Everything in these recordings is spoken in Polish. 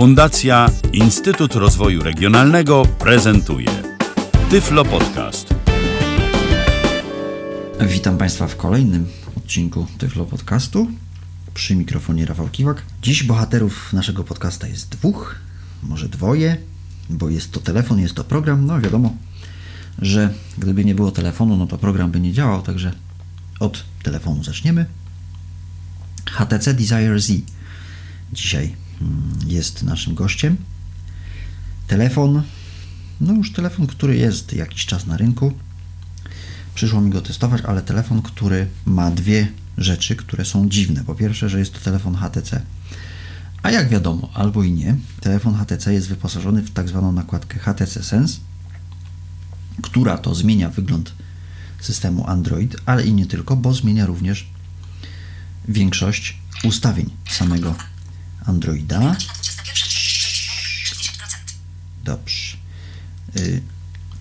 Fundacja Instytut Rozwoju Regionalnego prezentuje Tyflo Podcast. Witam Państwa w kolejnym odcinku Tyflo Podcastu. Przy mikrofonie Rafał Kiwak. Dziś bohaterów naszego podcasta jest dwóch, może dwoje, bo jest to telefon, jest to program. No wiadomo, że gdyby nie było telefonu, no to program by nie działał, także od telefonu zaczniemy. HTC Desire Z dzisiaj jest naszym gościem. Telefon, no już telefon, który jest jakiś czas na rynku. Przyszło mi go testować, ale telefon, który ma dwie rzeczy, które są dziwne. Po pierwsze, że jest to telefon HTC. A jak wiadomo, albo i nie, telefon HTC jest wyposażony w tak zwaną nakładkę HTC Sense, która to zmienia wygląd systemu Android, ale i nie tylko, bo zmienia również większość ustawień samego Androida. Dobrze. Y,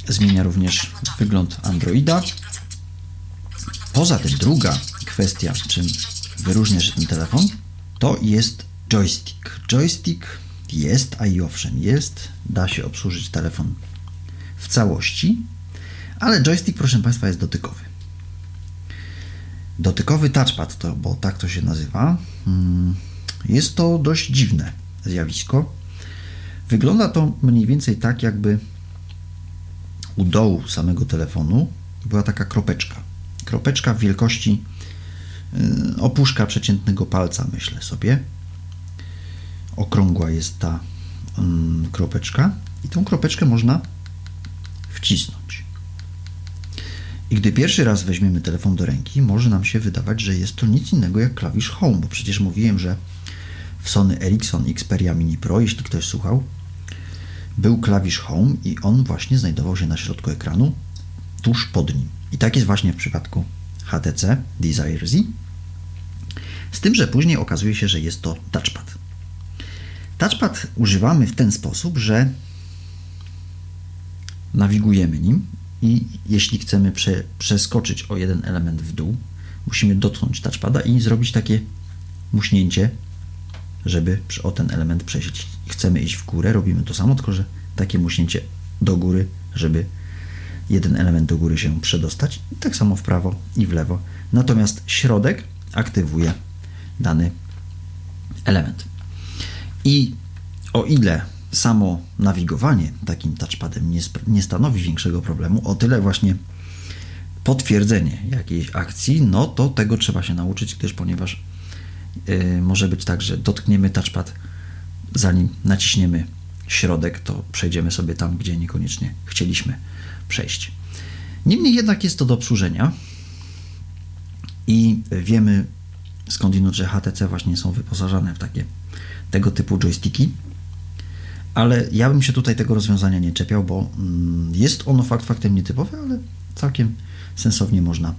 zmienia również wygląd Androida. Poza tym druga kwestia, czym wyróżnia się ten telefon, to jest joystick. Joystick jest, a i owszem jest, da się obsłużyć telefon w całości, ale joystick, proszę Państwa, jest dotykowy. Dotykowy touchpad, to, bo tak to się nazywa, mm, jest to dość dziwne zjawisko. Wygląda to mniej więcej tak, jakby u dołu samego telefonu była taka kropeczka. Kropeczka w wielkości y, opuszka przeciętnego palca, myślę sobie. Okrągła jest ta mm, kropeczka i tą kropeczkę można wcisnąć. I gdy pierwszy raz weźmiemy telefon do ręki, może nam się wydawać, że jest to nic innego jak klawisz Home, bo przecież mówiłem, że w Sony Ericsson Xperia Mini Pro, jeśli ktoś słuchał, był klawisz Home i on właśnie znajdował się na środku ekranu, tuż pod nim. I tak jest właśnie w przypadku HTC Desire Z, z tym, że później okazuje się, że jest to touchpad. Touchpad używamy w ten sposób, że nawigujemy nim i jeśli chcemy prze, przeskoczyć o jeden element w dół, musimy dotknąć touchpada i zrobić takie muśnięcie, żeby o ten element przejść. Chcemy iść w górę, robimy to samo, tylko że takie muśnięcie do góry, żeby jeden element do góry się przedostać. I tak samo w prawo i w lewo. Natomiast środek aktywuje dany element. I o ile samo nawigowanie takim touchpadem nie, nie stanowi większego problemu, o tyle właśnie potwierdzenie jakiejś akcji, no to tego trzeba się nauczyć, gdyż ponieważ może być tak, że dotkniemy touchpad, zanim naciśniemy środek, to przejdziemy sobie tam, gdzie niekoniecznie chcieliśmy przejść. Niemniej jednak jest to do obsłużenia i wiemy skądinąd, że HTC właśnie są wyposażane w takie tego typu joysticki, ale ja bym się tutaj tego rozwiązania nie czepiał, bo mm, jest ono fakt faktem nietypowe, ale całkiem sensownie można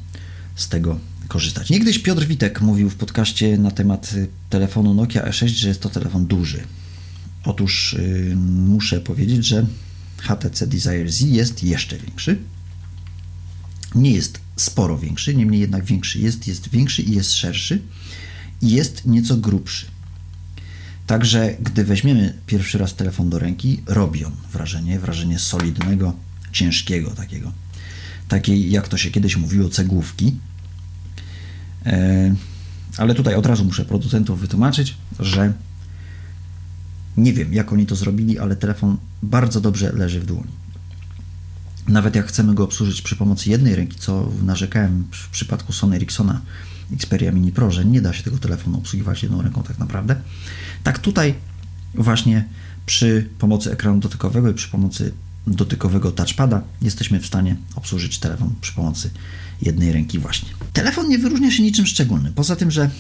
z tego korzystać. Niegdyś Piotr Witek mówił w podcaście na temat y, telefonu Nokia E6, że jest to telefon duży. Otóż yy, muszę powiedzieć, że HTC Desire Z jest jeszcze większy. Nie jest sporo większy, niemniej jednak większy jest, jest większy i jest szerszy i jest nieco grubszy. Także gdy weźmiemy pierwszy raz telefon do ręki, robi on wrażenie, wrażenie solidnego, ciężkiego takiego. Takiej, jak to się kiedyś mówiło, cegłówki. E, ale tutaj od razu muszę producentów wytłumaczyć, że nie wiem, jak oni to zrobili, ale telefon bardzo dobrze leży w dłoni. Nawet jak chcemy go obsłużyć przy pomocy jednej ręki, co narzekałem w przypadku Sony Ericssona Xperia Mini Pro, że nie da się tego telefonu obsługiwać jedną ręką tak naprawdę. Tak tutaj właśnie przy pomocy ekranu dotykowego i przy pomocy dotykowego touchpada jesteśmy w stanie obsłużyć telefon przy pomocy jednej ręki właśnie. Telefon nie wyróżnia się niczym szczególnym, poza tym, że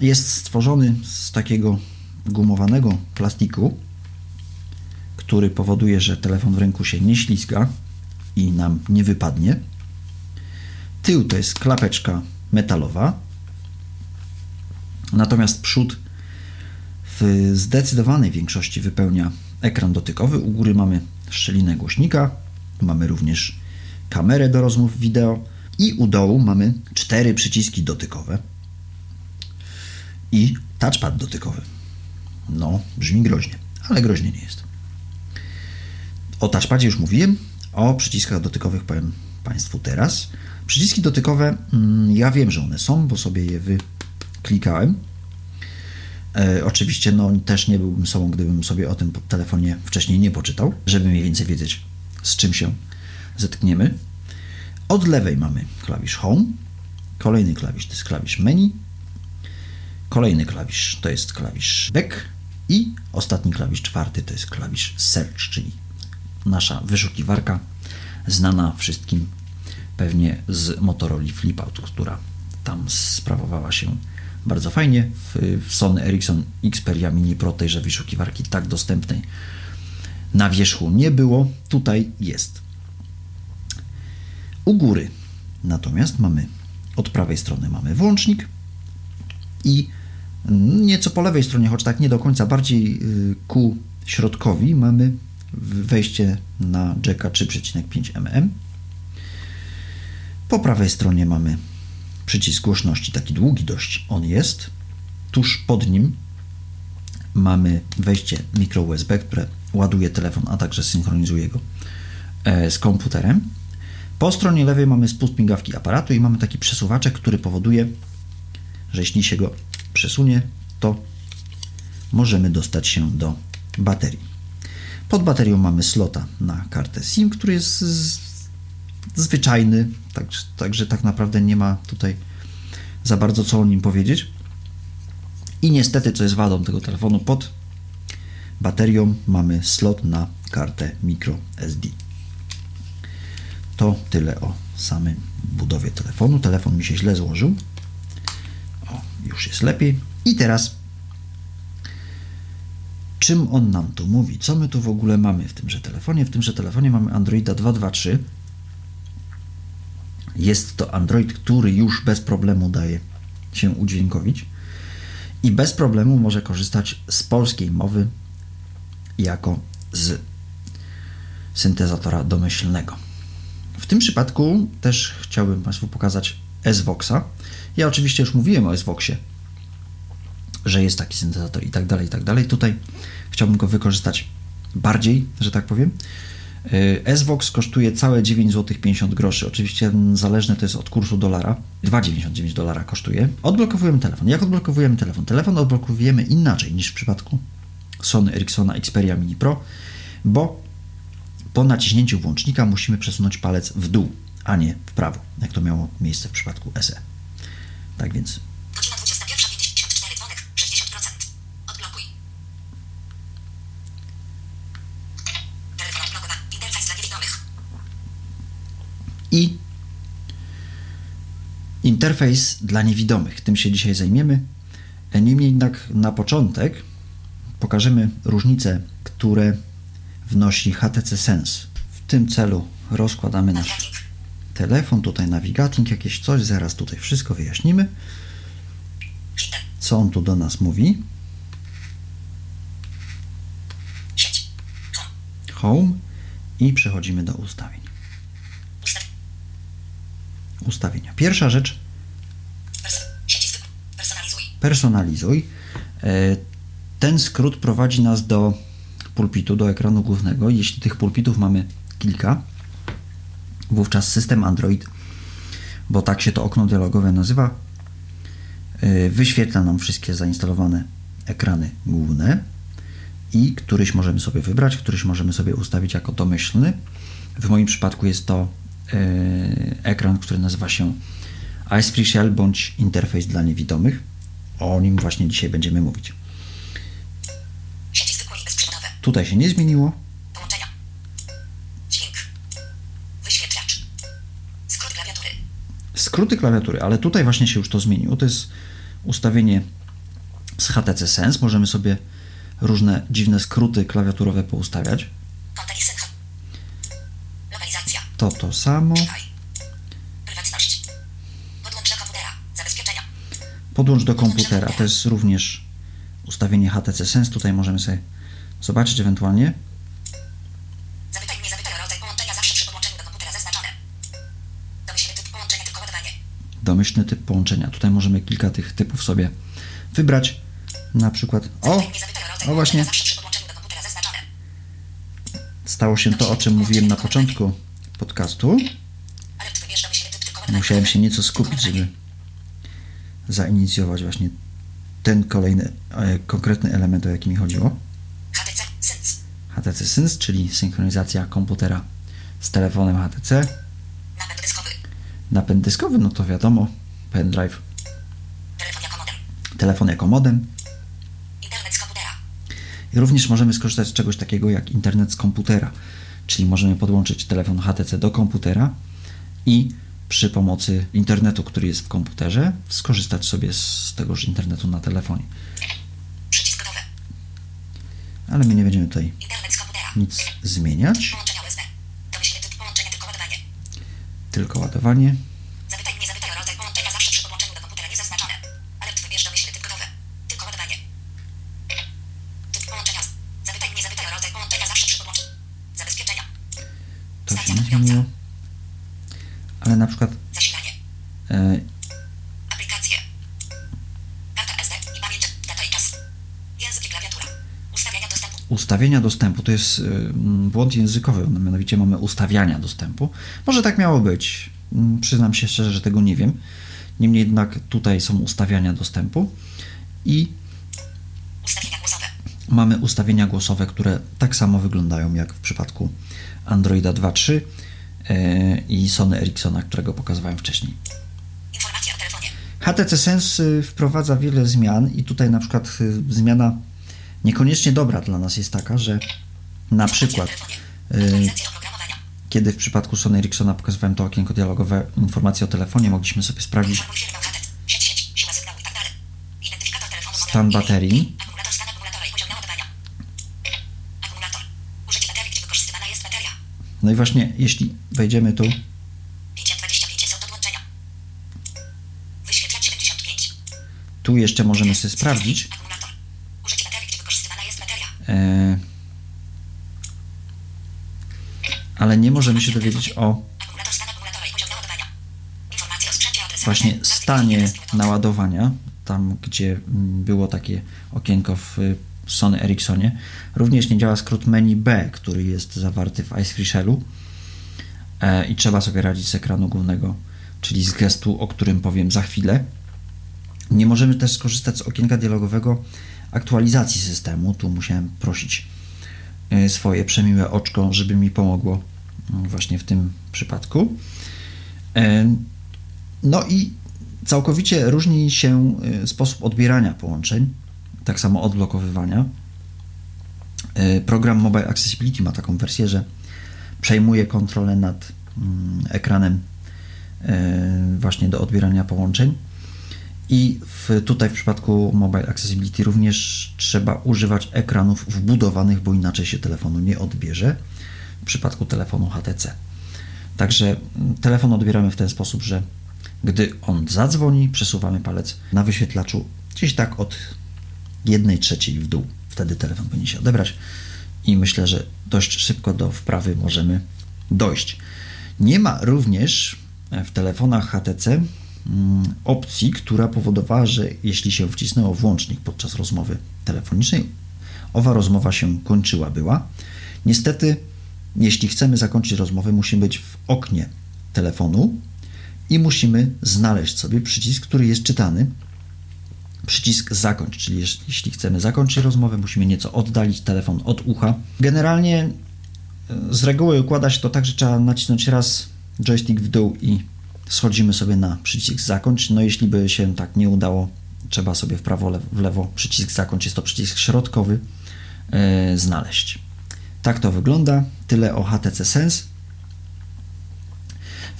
jest stworzony z takiego gumowanego plastiku, który powoduje, że telefon w ręku się nie ślizga i nam nie wypadnie. Tył to jest klapeczka metalowa, natomiast przód w zdecydowanej większości wypełnia ekran dotykowy. U góry mamy szczelinę głośnika, mamy również kamerę do rozmów wideo i u dołu mamy cztery przyciski dotykowe i touchpad dotykowy. No, brzmi groźnie, ale groźnie nie jest. O touchpadzie już mówiłem, o przyciskach dotykowych powiem Państwu teraz. Przyciski dotykowe, mm, ja wiem, że one są, bo sobie je wyklikałem. E, oczywiście no, też nie byłbym sobą, gdybym sobie o tym telefonie wcześniej nie poczytał, żeby mniej więcej wiedzieć, z czym się zetkniemy. Od lewej mamy klawisz Home, kolejny klawisz to jest klawisz Menu, kolejny klawisz to jest klawisz Back i ostatni klawisz czwarty to jest klawisz Search, czyli nasza wyszukiwarka znana wszystkim pewnie z Motorola Flipout, która tam sprawowała się bardzo fajnie. W, Sony Ericsson Xperia Mini Pro tejże wyszukiwarki tak dostępnej na wierzchu nie było. Tutaj jest. U góry natomiast mamy od prawej strony mamy włącznik i nieco po lewej stronie, choć tak nie do końca, bardziej y, ku środkowi mamy wejście na jacka 3,5 mm. Po prawej stronie mamy przycisk głośności, taki długi dość on jest. Tuż pod nim mamy wejście mikro USB, które ładuje telefon, a także synchronizuje go e, z komputerem. Po stronie lewej mamy spust migawki aparatu i mamy taki przesuwaczek, który powoduje, że jeśli się go przesunie, to możemy dostać się do baterii. Pod baterią mamy slota na kartę SIM, który jest zwyczajny, także, tak naprawdę nie ma tutaj za bardzo co o nim powiedzieć. I niestety, co jest wadą tego telefonu, pod baterią mamy slot na kartę micro SD. To tyle o samym budowie telefonu. Telefon mi się źle złożył. O, już jest lepiej. I teraz czym on nam tu mówi? Co my tu w ogóle mamy w tymże telefonie? W tymże telefonie mamy Androida 223 jest to Android, który już bez problemu daje się udźwiękowić i bez problemu może korzystać z polskiej mowy jako z syntezatora domyślnego. Tym przypadku też chciałbym Państwu pokazać SVOXa. Ja oczywiście już mówiłem o SVOXie, że jest taki syntezator i tak dalej, i tak dalej. Tutaj chciałbym go wykorzystać bardziej, że tak powiem. Y, SVOX kosztuje całe 9 zł 50 groszy. Oczywiście zależne to jest od kursu dolara. 2,99 dolara kosztuje. Odblokowujemy telefon. Jak odblokowujemy telefon? Telefon odblokowujemy inaczej niż w przypadku Sony Ericssona Xperia Mini Pro, bo po naciśnięciu włącznika musimy przesunąć palec w dół, a nie w prawo, jak to miało miejsce w przypadku SE. Tak więc i interfejs dla niewidomych. Tym się dzisiaj zajmiemy. Niemniej jednak na początek pokażemy różnice, które wnosi HTC Sense. W tym celu rozkładamy nasz telefon, tutaj nawigating, jakieś coś, zaraz tutaj wszystko wyjaśnimy. Co on tu do nas mówi? Home i przechodzimy do ustawień ustawienia. Pierwsza rzecz. Personalizuj. Personalizuj. E, ten skrót prowadzi nas do pulpitu, do ekranu głównego. Jeśli tych pulpitów mamy kilka, wówczas system Android, bo tak się to okno dialogowe nazywa, e, wyświetla nam wszystkie zainstalowane ekrany główne i któryś możemy sobie wybrać, któryś możemy sobie ustawić jako domyślny. W moim przypadku jest to E, ekran, który nazywa się Ice Free Shell bądź interfejs dla niewidomych. O nim właśnie dzisiaj będziemy mówić. Tutaj się nie zmieniło. Połączenia. Dźwięk. Wyświetlacz. Skróty klawiatury. Skróty klawiatury, ale tutaj właśnie się już to zmieniło. To jest ustawienie z HTC Sense. Możemy sobie różne dziwne skróty klawiaturowe poustawiać to to samo. Podłącz do komputera. To jest również ustawienie HTC Sense. Tutaj możemy sobie zobaczyć ewentualnie. Zapytaj mnie, zapytaj o rodzaj połączenia zawsze przy podłączeniu do komputera zaznaczone. Domyślny typ połączenia, tylko ładowanie. Domyślny typ połączenia. Tutaj możemy kilka tych typów sobie wybrać. na przykład. O! O właśnie. Stało się to, o czym mówiłem na początku podcastu. Musiałem się nieco skupić, żeby zainicjować właśnie ten kolejny, e, konkretny element, o jaki mi chodziło. HTC Sense, czyli synchronizacja komputera z telefonem HTC. Napęd dyskowy. Napęd dyskowy, no to wiadomo, pendrive, Telefon jako modem. telefon jako modem. Internet z komputera. I również możemy skorzystać z czegoś takiego jak internet z komputera, czyli możemy podłączyć telefon HTC do komputera i przy pomocy internetu, który jest w komputerze, skorzystać sobie z tegoż internetu na telefonie. Ale my nie będziemy tutaj nic zmieniać, tylko ładowanie. tylko ładowanie. Zapytaj mnie, zapytaj o rodzaj połączenia zawsze przy podłączeniu do komputera niezaznaczone. Alert wybierz domyślny typ gotowy. Tylko ładowanie. Typ połączenia. Zapytaj mnie, zapytaj o rodzaj połączenia zawsze przy podłączeniu. Zabezpieczenia. To się nie zmieniło. Ale na przykład Zasilanie. e, Aplikacje. Karta SD i pamięć. Data i czas. Język i klawiatura. Ustawiania dostępu. Ustawienia dostępu to jest mm, błąd językowy, no, mianowicie mamy ustawiania dostępu. Może tak miało być. Mm, Przyznam się szczerze, że tego nie wiem. Niemniej jednak tutaj są ustawiania dostępu i Ustawienia głosowe. mamy ustawienia głosowe, które tak samo wyglądają jak w przypadku Androida 2.3 y, i Sony Ericssona, którego pokazywałem wcześniej. Informacja o telefonie. HTC Sense y, wprowadza wiele zmian i tutaj na przykład y, zmiana niekoniecznie dobra dla nas jest taka, że na przykład y, kiedy w przypadku Sony Ericssona pokazywałem to okienko dialogowe informacje o telefonie, mogliśmy sobie sprawdzić. Stan baterii. No i właśnie, jeśli wejdziemy tu, 525 są do włączenia. Wyświetlacz 75. tu jeszcze możemy sobie sprawdzić, Akumulator. Użycie baterii, gdzie wykorzystywana jest bateria. e, ale nie możemy się dowiedzieć o właśnie stanie naładowania, tam gdzie mm, było takie okienko w Sony Ericssonie. Również nie działa skrót menu B, który jest zawarty w Icefree Shellu e, i trzeba sobie radzić z ekranu głównego, czyli z gestu, o którym powiem za chwilę. Nie możemy też skorzystać z okienka dialogowego aktualizacji systemu. Tu musiałem prosić y, swoje przemiłe oczko, żeby mi pomogło mm, właśnie w tym przypadku. E, No i całkowicie różni się y, sposób odbierania połączeń, tak samo odblokowywania. Program Mobile Accessibility ma taką wersję, że przejmuje kontrolę nad mm, ekranem właśnie do odbierania połączeń. I w, tutaj w przypadku Mobile Accessibility również trzeba używać ekranów wbudowanych, bo inaczej się telefonu nie odbierze w przypadku telefonu HTC. Także mm, telefon odbieramy w ten sposób, że gdy on zadzwoni, przesuwamy palec na wyświetlaczu gdzieś tak od 1 trzeciej w dół. Wtedy telefon powinien się odebrać i myślę, że dość szybko do wprawy możemy dojść. Nie ma również w telefonach HTC opcji, która powodowała, że jeśli się wcisnęło włącznik podczas rozmowy telefonicznej, owa rozmowa się kończyła była. Niestety, jeśli chcemy zakończyć rozmowę, musimy być w oknie telefonu i musimy znaleźć sobie przycisk, który jest czytany. Przycisk zakończ, czyli jeśli chcemy zakończyć rozmowę, musimy nieco oddalić telefon od ucha. Generalnie e, z reguły układa się to tak, że trzeba nacisnąć raz joystick w dół i schodzimy sobie na przycisk zakończ. No jeśli by się tak nie udało, trzeba sobie w prawo, w lewo przycisk zakończ, jest to przycisk środkowy, e, znaleźć. Tak to wygląda. Tyle o HTC Sense.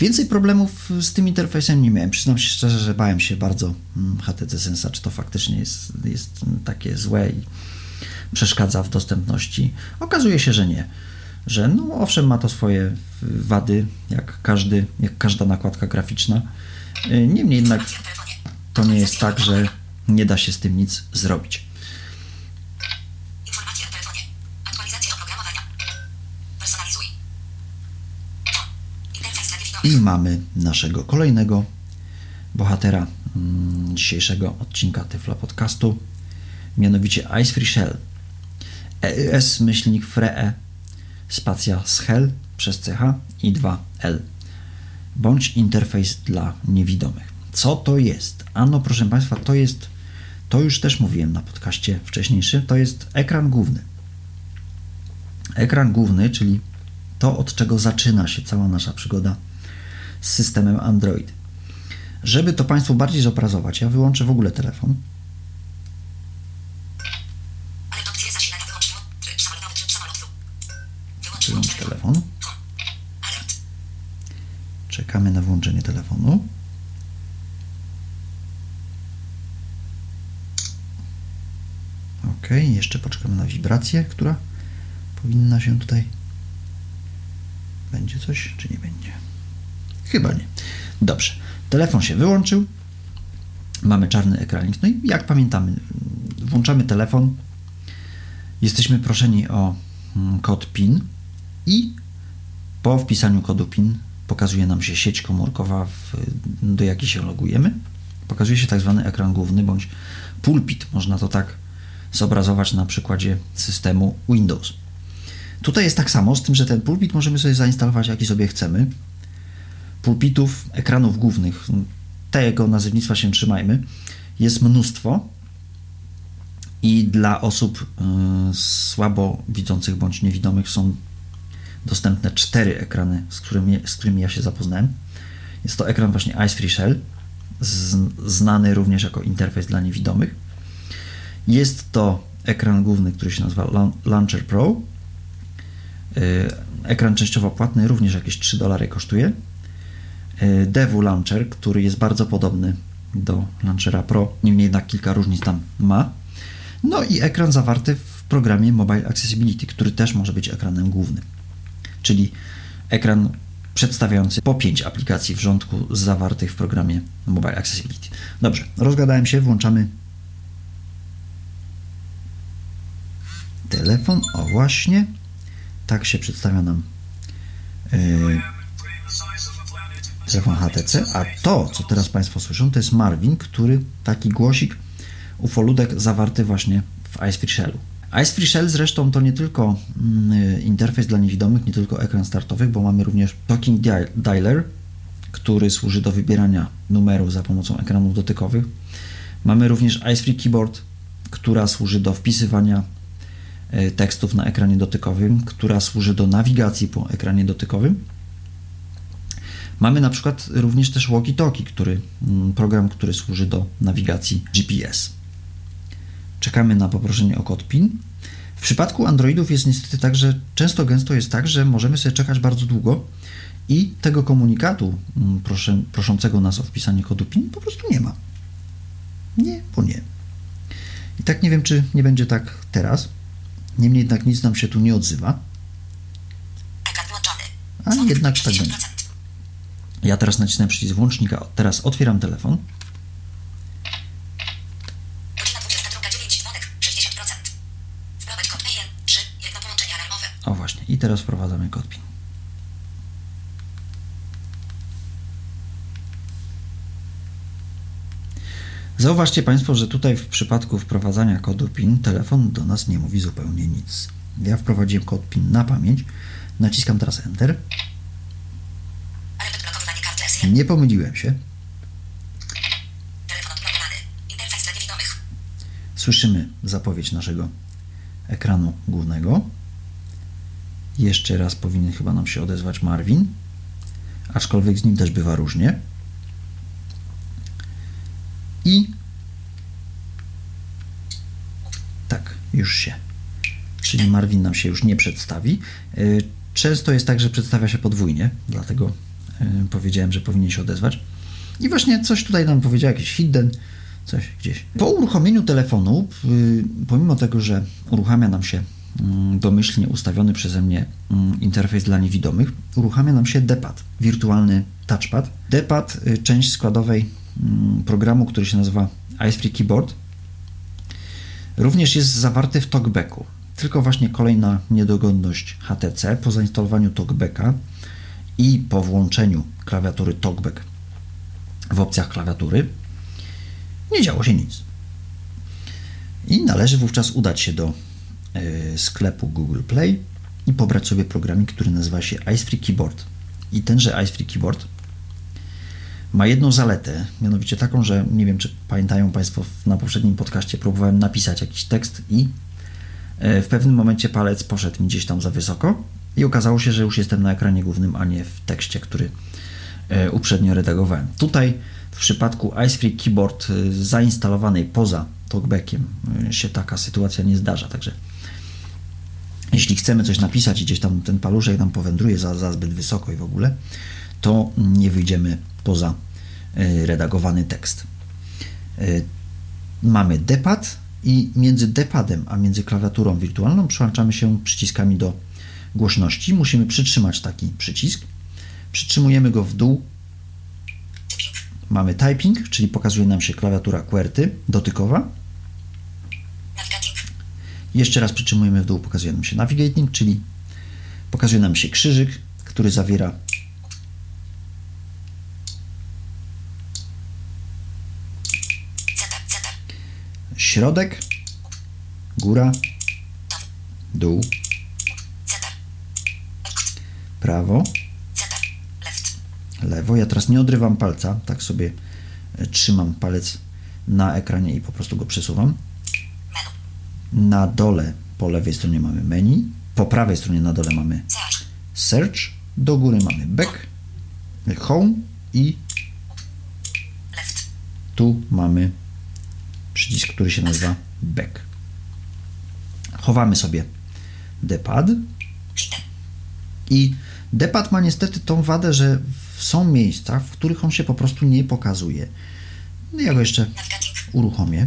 Więcej problemów z tym interfejsem nie miałem. Przyznam się szczerze, że bałem się bardzo mm, HTC Sensa, czy to faktycznie jest, jest takie złe i przeszkadza w dostępności. Okazuje się, że nie. Że no owszem, ma to swoje wady, jak, każdy, jak każda nakładka graficzna. Y, Niemniej jednak to nie jest tak, że nie da się z tym nic zrobić. Informacje o telefonie. Aktualizacja oprogramowania. Personalizuj. To. Interfejs klawisz I mamy naszego kolejnego bohatera mm, dzisiejszego odcinka Tyflo Podcastu, mianowicie Ice Free Shell. ES myślnik free spacja schel przez ch i 2l bądź interfejs dla niewidomych. Co to jest? Ano, proszę Państwa, to jest, to już też mówiłem na podcaście wcześniejszym, to jest ekran główny. Ekran główny, czyli to, od czego zaczyna się cała nasza przygoda z systemem Android. Żeby to Państwu bardziej zobrazować, ja wyłączę w ogóle telefon. Alert opcje zasilania wyłącz w tryb samolotowy tryb samolotu. Wyłącz Wyłącz włącz telefon. Home. Alert. Czekamy na włączenie telefonu. Ok, jeszcze poczekamy na wibrację, która powinna się tutaj. Będzie coś, czy nie będzie? Chyba nie. Dobrze. Telefon się wyłączył. Mamy czarny ekranik. No i jak pamiętamy, włączamy telefon. Jesteśmy proszeni o mm, kod PIN i po wpisaniu kodu PIN pokazuje nam się sieć komórkowa, w, do jakiej się logujemy. Pokazuje się tak zwany ekran główny bądź pulpit. Można to tak zobrazować na przykładzie systemu Windows. Tutaj jest tak samo, z tym, że ten pulpit możemy sobie zainstalować jaki sobie chcemy. Pulpitów, ekranów głównych, tego nazewnictwa się trzymajmy, jest mnóstwo i dla osób y, słabo widzących bądź niewidomych są dostępne cztery ekrany, z którymi, z którymi ja się zapoznałem. Jest to ekran właśnie Ice Free Shell, znany również jako interfejs dla niewidomych. Jest to ekran główny, który się nazywa Laun- Launcher Pro. Yy, Ekran częściowo płatny, również jakieś 3 dolary kosztuje. Yy, Devu Launcher, który jest bardzo podobny do Launchera Pro, niemniej jednak kilka różnic tam ma. No i ekran zawarty w programie Mobile Accessibility, który też może być ekranem głównym czyli ekran przedstawiający po 5 aplikacji w rządku zawartych w programie Mobile Accessibility. Dobrze, rozgadałem się, włączamy telefon. O właśnie, tak się przedstawia nam yy, telefon HTC, a to, co teraz Państwo słyszą, to jest Marvin, który taki głosik ufoludek zawarty właśnie w Ice Free Shellu. Ice Shell zresztą to nie tylko mm, interfejs dla niewidomych, nie tylko ekran startowy, bo mamy również Talking Dia- Dialer, który służy do wybierania numerów za pomocą ekranów dotykowych. Mamy również Ice Free Keyboard, która służy do wpisywania e, tekstów na ekranie dotykowym, która służy do nawigacji po ekranie dotykowym. Mamy na przykład również też Walkie Talkie, który, mm, program, który służy do nawigacji GPS. Czekamy na poproszenie o kod PIN. W przypadku Androidów jest niestety tak, że często gęsto jest tak, że możemy sobie czekać bardzo długo i tego komunikatu mm, proszę, proszącego nas o wpisanie kodu PIN po prostu nie ma. Nie, bo nie. I tak nie wiem, czy nie będzie tak teraz. Niemniej jednak nic nam się tu nie odzywa. A jednak tak 60%. będzie. Ja teraz nacisnę przycisk włącznika. Teraz otwieram telefon. Godzina 22.09 dzwonek 60%. Wprowadź kod PIN 3 jedno połączenie alarmowe. O właśnie, i teraz wprowadzamy kod PIN. Zauważcie Państwo, że tutaj w przypadku wprowadzania kodu PIN telefon do nas nie mówi zupełnie nic. Ja wprowadziłem kod PIN na pamięć, naciskam teraz Enter. Nie pomyliłem się. Słyszymy zapowiedź naszego ekranu głównego. Jeszcze raz powinien chyba nam się odezwać Marvin, aczkolwiek z nim też bywa różnie. I tak, już się. Czyli Marvin nam się już nie przedstawi. Y, Często jest tak, że przedstawia się podwójnie, dlatego y, powiedziałem, że powinien się odezwać. I właśnie coś tutaj nam powiedział, jakiś hidden, coś gdzieś. Po uruchomieniu telefonu, y, pomimo tego, że uruchamia nam się domyślnie ustawiony przeze mnie mm, interfejs dla niewidomych, uruchamia nam się D-pad, wirtualny touchpad. D-pad, y, część składowej mm, programu, który się nazywa Ice Keyboard, również jest zawarty w talkbacku. Tylko właśnie kolejna niedogodność HTC po zainstalowaniu talkbacka i po włączeniu klawiatury talkback w opcjach klawiatury nie działo się nic. I należy wówczas udać się do sklepu Google Play i pobrać sobie programik, który nazywa się Ice Keyboard. I tenże Ice Keyboard ma jedną zaletę, mianowicie taką, że nie wiem, czy pamiętają Państwo, na poprzednim podcaście próbowałem napisać jakiś tekst i e, w pewnym momencie palec poszedł mi gdzieś tam za wysoko i okazało się, że już jestem na ekranie głównym, a nie w tekście, który e, uprzednio redagowałem. Tutaj w przypadku Icefree Keyboard e, zainstalowanej poza talkbackiem się taka sytuacja nie zdarza, także jeśli chcemy coś napisać i gdzieś tam ten paluszek nam powędruje za, za zbyt wysoko i w ogóle, to nie wyjdziemy poza e, redagowany tekst. E, mamy depad i między depadem a między klawiaturą wirtualną przyłączamy się przyciskami do głośności. Musimy przytrzymać taki przycisk. Przytrzymujemy go w dół. Mamy typing, czyli pokazuje nam się klawiatura QWERTY dotykowa. Jeszcze raz przytrzymujemy w dół, pokazuje nam się navigating, czyli pokazuje nam się krzyżyk, który zawiera środek, góra, dół, prawo, lewo. Ja teraz nie odrywam palca, tak sobie trzymam palec na ekranie i po prostu go przesuwam. Na dole po lewej stronie mamy menu, po prawej stronie na dole mamy search, do góry mamy back, home i tu mamy przycisk, który się nazywa back. Chowamy sobie depad i depad ma niestety tą wadę, że są miejsca, w których on się po prostu nie pokazuje. No ja go jeszcze uruchomię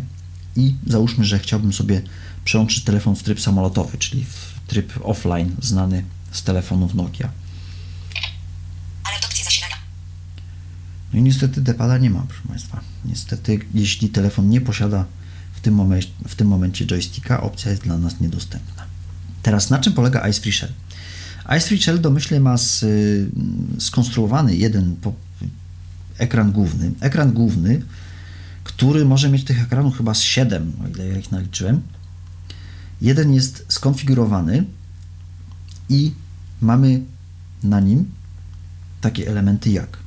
i załóżmy, że chciałbym sobie przełączyć telefon w tryb samolotowy, czyli w tryb offline znany z telefonów Nokia. No i niestety depada nie ma, proszę Państwa. Niestety, jeśli telefon nie posiada w tym, momencie, w tym momencie joysticka, opcja jest dla nas niedostępna. Teraz na czym polega Ice Free Shell? Ice Free Shell domyślnie ma z, skonstruowany jeden po, ekran główny. Ekran główny, który może mieć tych ekranów chyba z 7, o ile ja ich naliczyłem. Jeden jest skonfigurowany i mamy na nim takie elementy jak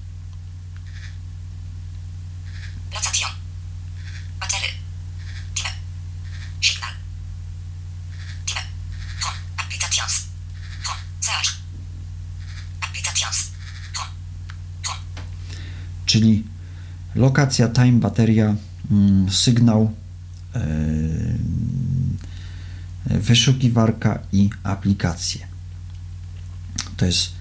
czyli lokacja, time, bateria, mm, sygnał, e, wyszukiwarka i aplikacje. To jest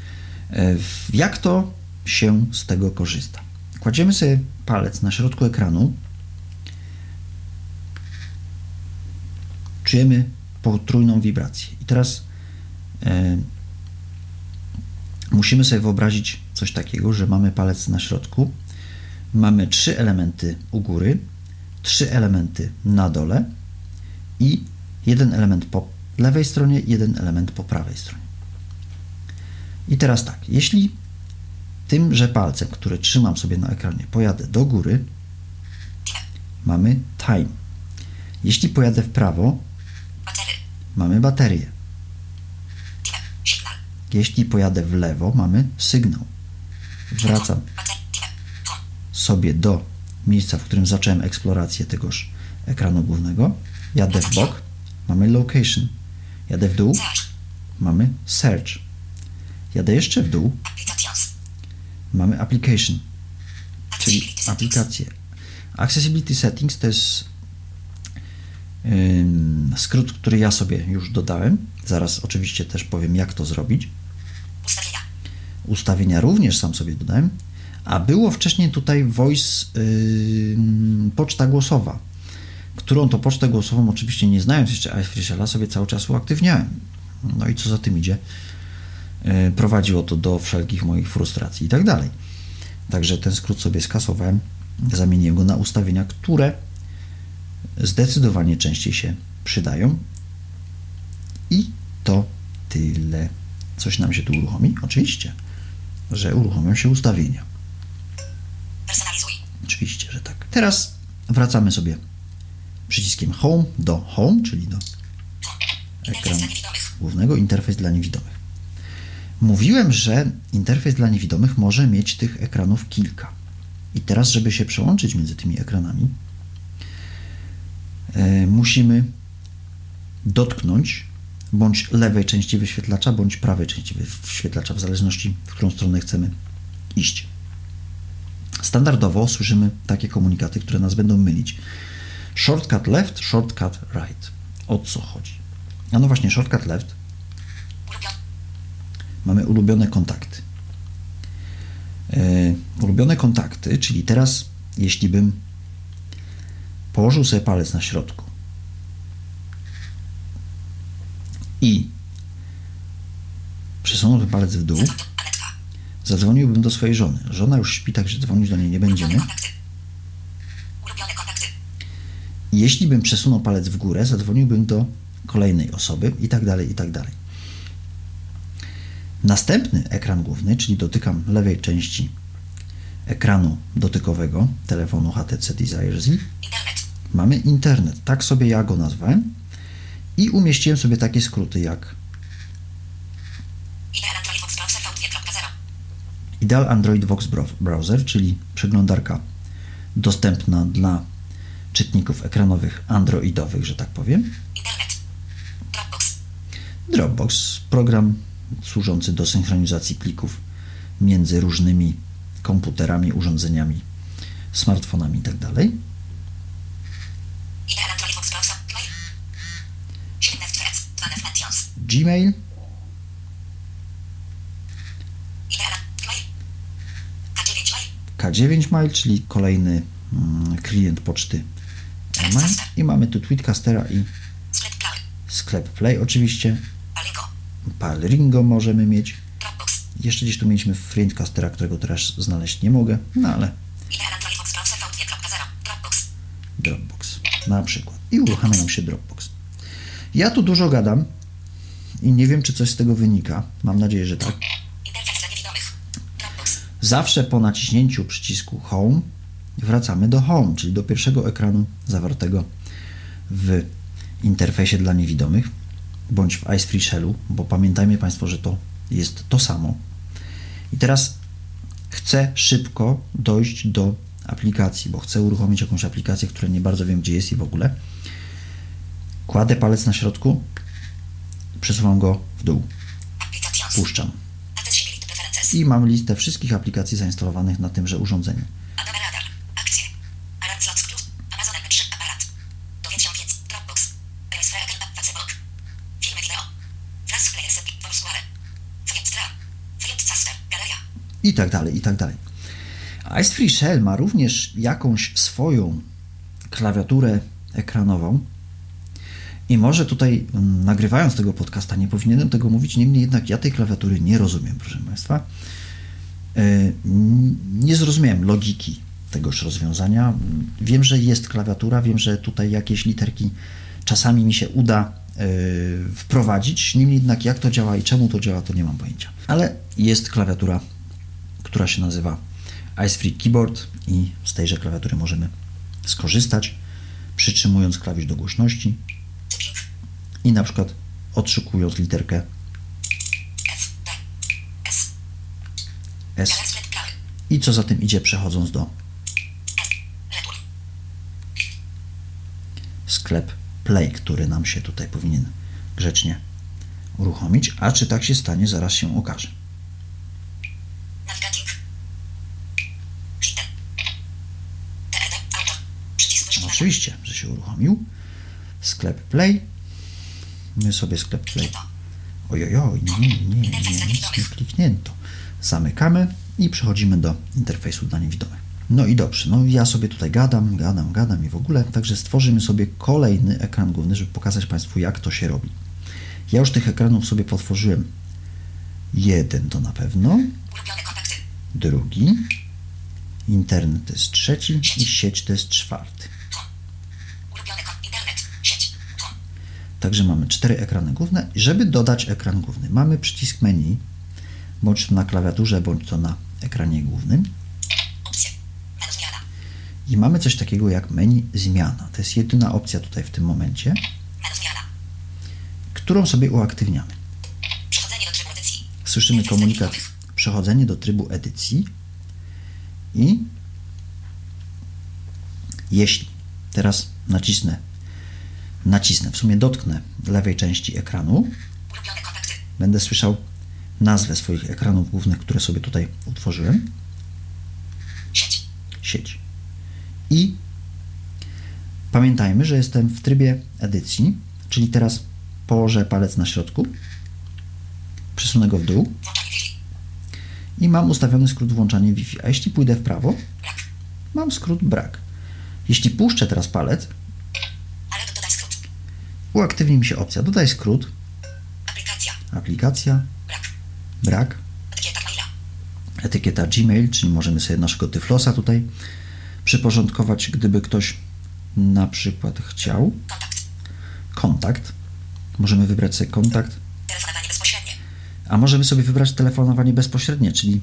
e, jak to się z tego korzysta. Kładziemy sobie palec na środku ekranu. Czujemy potrójną wibrację. I teraz e, musimy sobie wyobrazić coś takiego, że mamy palec na środku, mamy trzy elementy u góry, trzy elementy na dole i jeden element po lewej stronie, jeden element po prawej stronie. I teraz tak, jeśli tymże palcem, który trzymam sobie na ekranie, pojadę do góry, mamy time. Jeśli pojadę w prawo, mamy baterię. Jeśli pojadę w lewo, mamy sygnał. Wracam sobie do miejsca, w którym zacząłem eksplorację tegoż ekranu głównego. Jadę w bok, mamy location. Jadę w dół, mamy search. Jadę jeszcze w dół, mamy application, czyli aplikację. Accessibility settings to jest skrót, który ja sobie już dodałem. Zaraz oczywiście też powiem, jak to zrobić. Ustawienia. Ustawienia również sam sobie dodałem. A było wcześniej tutaj voice yy, poczta głosowa, którą to pocztę głosową oczywiście nie znając jeszcze iFreshella sobie cały czas uaktywniałem. No i co za tym idzie, yy, prowadziło to do wszelkich moich frustracji i tak dalej. Także ten skrót sobie skasowałem, zamieniłem go na ustawienia, które zdecydowanie częściej się przydają. I to tyle. Coś nam się tu uruchomi? Oczywiście, że uruchomią się ustawienia. Personalizuj. Oczywiście, że tak. Teraz wracamy sobie przyciskiem Home do Home, czyli do ekranu głównego, interfejs dla niewidomych. Mówiłem, że interfejs dla niewidomych może mieć tych ekranów kilka. I teraz, żeby się przełączyć między tymi ekranami, e, musimy dotknąć bądź lewej części wyświetlacza, bądź prawej części wyświetlacza, w zależności w którą stronę chcemy iść. Standardowo słyszymy takie komunikaty, które nas będą mylić. Shortcut left, shortcut right. O co chodzi? A no właśnie, shortcut left mamy ulubione kontakty. E, ulubione kontakty, czyli teraz, jeśli bym położył sobie palec na środku i przesunął ten palec w dół, zadzwoniłbym do swojej żony. Żona już śpi, także dzwonić do niej nie będziemy. kontakty. Ulubione kontakty. I Jeśli bym przesunął palec w górę, zadzwoniłbym do kolejnej osoby i tak dalej, i tak dalej. Następny ekran główny, czyli dotykam lewej części ekranu dotykowego telefonu HTC Desire Z, mamy internet. Tak sobie ja go nazwałem i umieściłem sobie takie skróty jak Ideal Android Box Browser V2.0. Ideal Android Vox Brow- Browser, czyli przeglądarka dostępna dla czytników ekranowych androidowych, że tak powiem. Internet. Dropbox. Dropbox, program służący do synchronizacji plików między różnymi komputerami, urządzeniami, smartfonami itd. Ideal Android Box Browser. Mail. 7 Threads. 2 Mentions. Gmail, Ideal. Mail. K9 Mail. K9 Mail, czyli kolejny mm, klient poczty e-mail. I mamy tu Tweetcastera i Sklep Play oczywiście. Palringo możemy mieć. Jeszcze gdzieś tu mieliśmy Friendcastera, którego teraz znaleźć nie mogę, no ale Ideal Android Box Browser V2.0. Dropbox. Na przykład. I uruchamia nam się Dropbox. Ja tu dużo gadam i nie wiem, czy coś z tego wynika. Mam nadzieję, że tak. Zawsze po naciśnięciu przycisku Home wracamy do Home, czyli do pierwszego ekranu zawartego w interfejsie dla niewidomych bądź w Ice Free Shellu, bo pamiętajmy Państwo, że to jest to samo. I teraz chcę szybko dojść do aplikacji, bo chcę uruchomić jakąś aplikację, która nie bardzo wiem, gdzie jest i w ogóle. Kładę palec na środku, przesuwam go w dół, puszczam. I mam listę wszystkich aplikacji zainstalowanych na tymże urządzeniu. I tak dalej, i tak dalej. Ice Free Shell ma również jakąś swoją klawiaturę ekranową i może tutaj mm, nagrywając tego podcasta nie powinienem tego mówić, niemniej jednak ja tej klawiatury nie rozumiem, proszę Państwa. E, Nie zrozumiałem logiki tegoż rozwiązania. Wiem, że jest klawiatura, wiem, że tutaj jakieś literki czasami mi się uda e, wprowadzić, niemniej jednak jak to działa i czemu to działa, to nie mam pojęcia. Ale jest klawiatura która się nazywa Ice Free Keyboard i z tejże klawiatury możemy skorzystać, przytrzymując klawisz do głośności i na przykład odszukując literkę. S. I co za tym idzie przechodząc do sklep Play, który nam się tutaj powinien grzecznie uruchomić, a czy tak się stanie, zaraz się okaże. Navigating. Hidden. TED. Auto. Przycisk No, wyszukiwania. Oczywiście, że się uruchomił. Sklep Play. My sobie sklep Play. Ojojoj, nie, nie, nie, nie, nic nie kliknięto. Zamykamy i przechodzimy do interfejsu dla niewidomych. No i dobrze, no ja sobie tutaj gadam, gadam, gadam i w ogóle, także stworzymy sobie kolejny ekran główny, żeby pokazać Państwu, jak to się robi. Ja już tych ekranów sobie potworzyłem. Jeden to na pewno, drugi, internet to jest trzeci i sieć to jest czwarty. Home. Ulubione kon. Internet. Sieć. Home. Także mamy cztery ekrany główne. Żeby dodać ekran główny, mamy przycisk menu, bądź to na klawiaturze, bądź to na ekranie głównym. I mamy coś takiego jak menu zmiana. To jest jedyna opcja tutaj w tym momencie, którą sobie uaktywniamy. Słyszymy komunikat przechodzenie do trybu edycji i jeśli teraz nacisnę, nacisnę, w sumie dotknę lewej części ekranu, będę słyszał nazwę swoich ekranów głównych, które sobie tutaj utworzyłem, Sieć. sieć. I pamiętajmy, że jestem w trybie edycji, czyli teraz położę palec na środku, przesunę go w dół i mam ustawiony skrót włączanie Wi-Fi. A jeśli pójdę w prawo, mam skrót brak. Jeśli puszczę teraz palec, Ale do- dodaj skrót. Uaktywni mi się opcja dodaj skrót, Aplikacja. aplikacja, Brak. brak, Etykieta maila. etykieta Gmail, czyli możemy sobie naszego tyflosa tutaj przyporządkować, gdyby ktoś na przykład chciał. Kontakt. Kontakt. Możemy wybrać sobie kontakt, Telefonowanie bezpośrednie. a możemy sobie wybrać telefonowanie bezpośrednie, czyli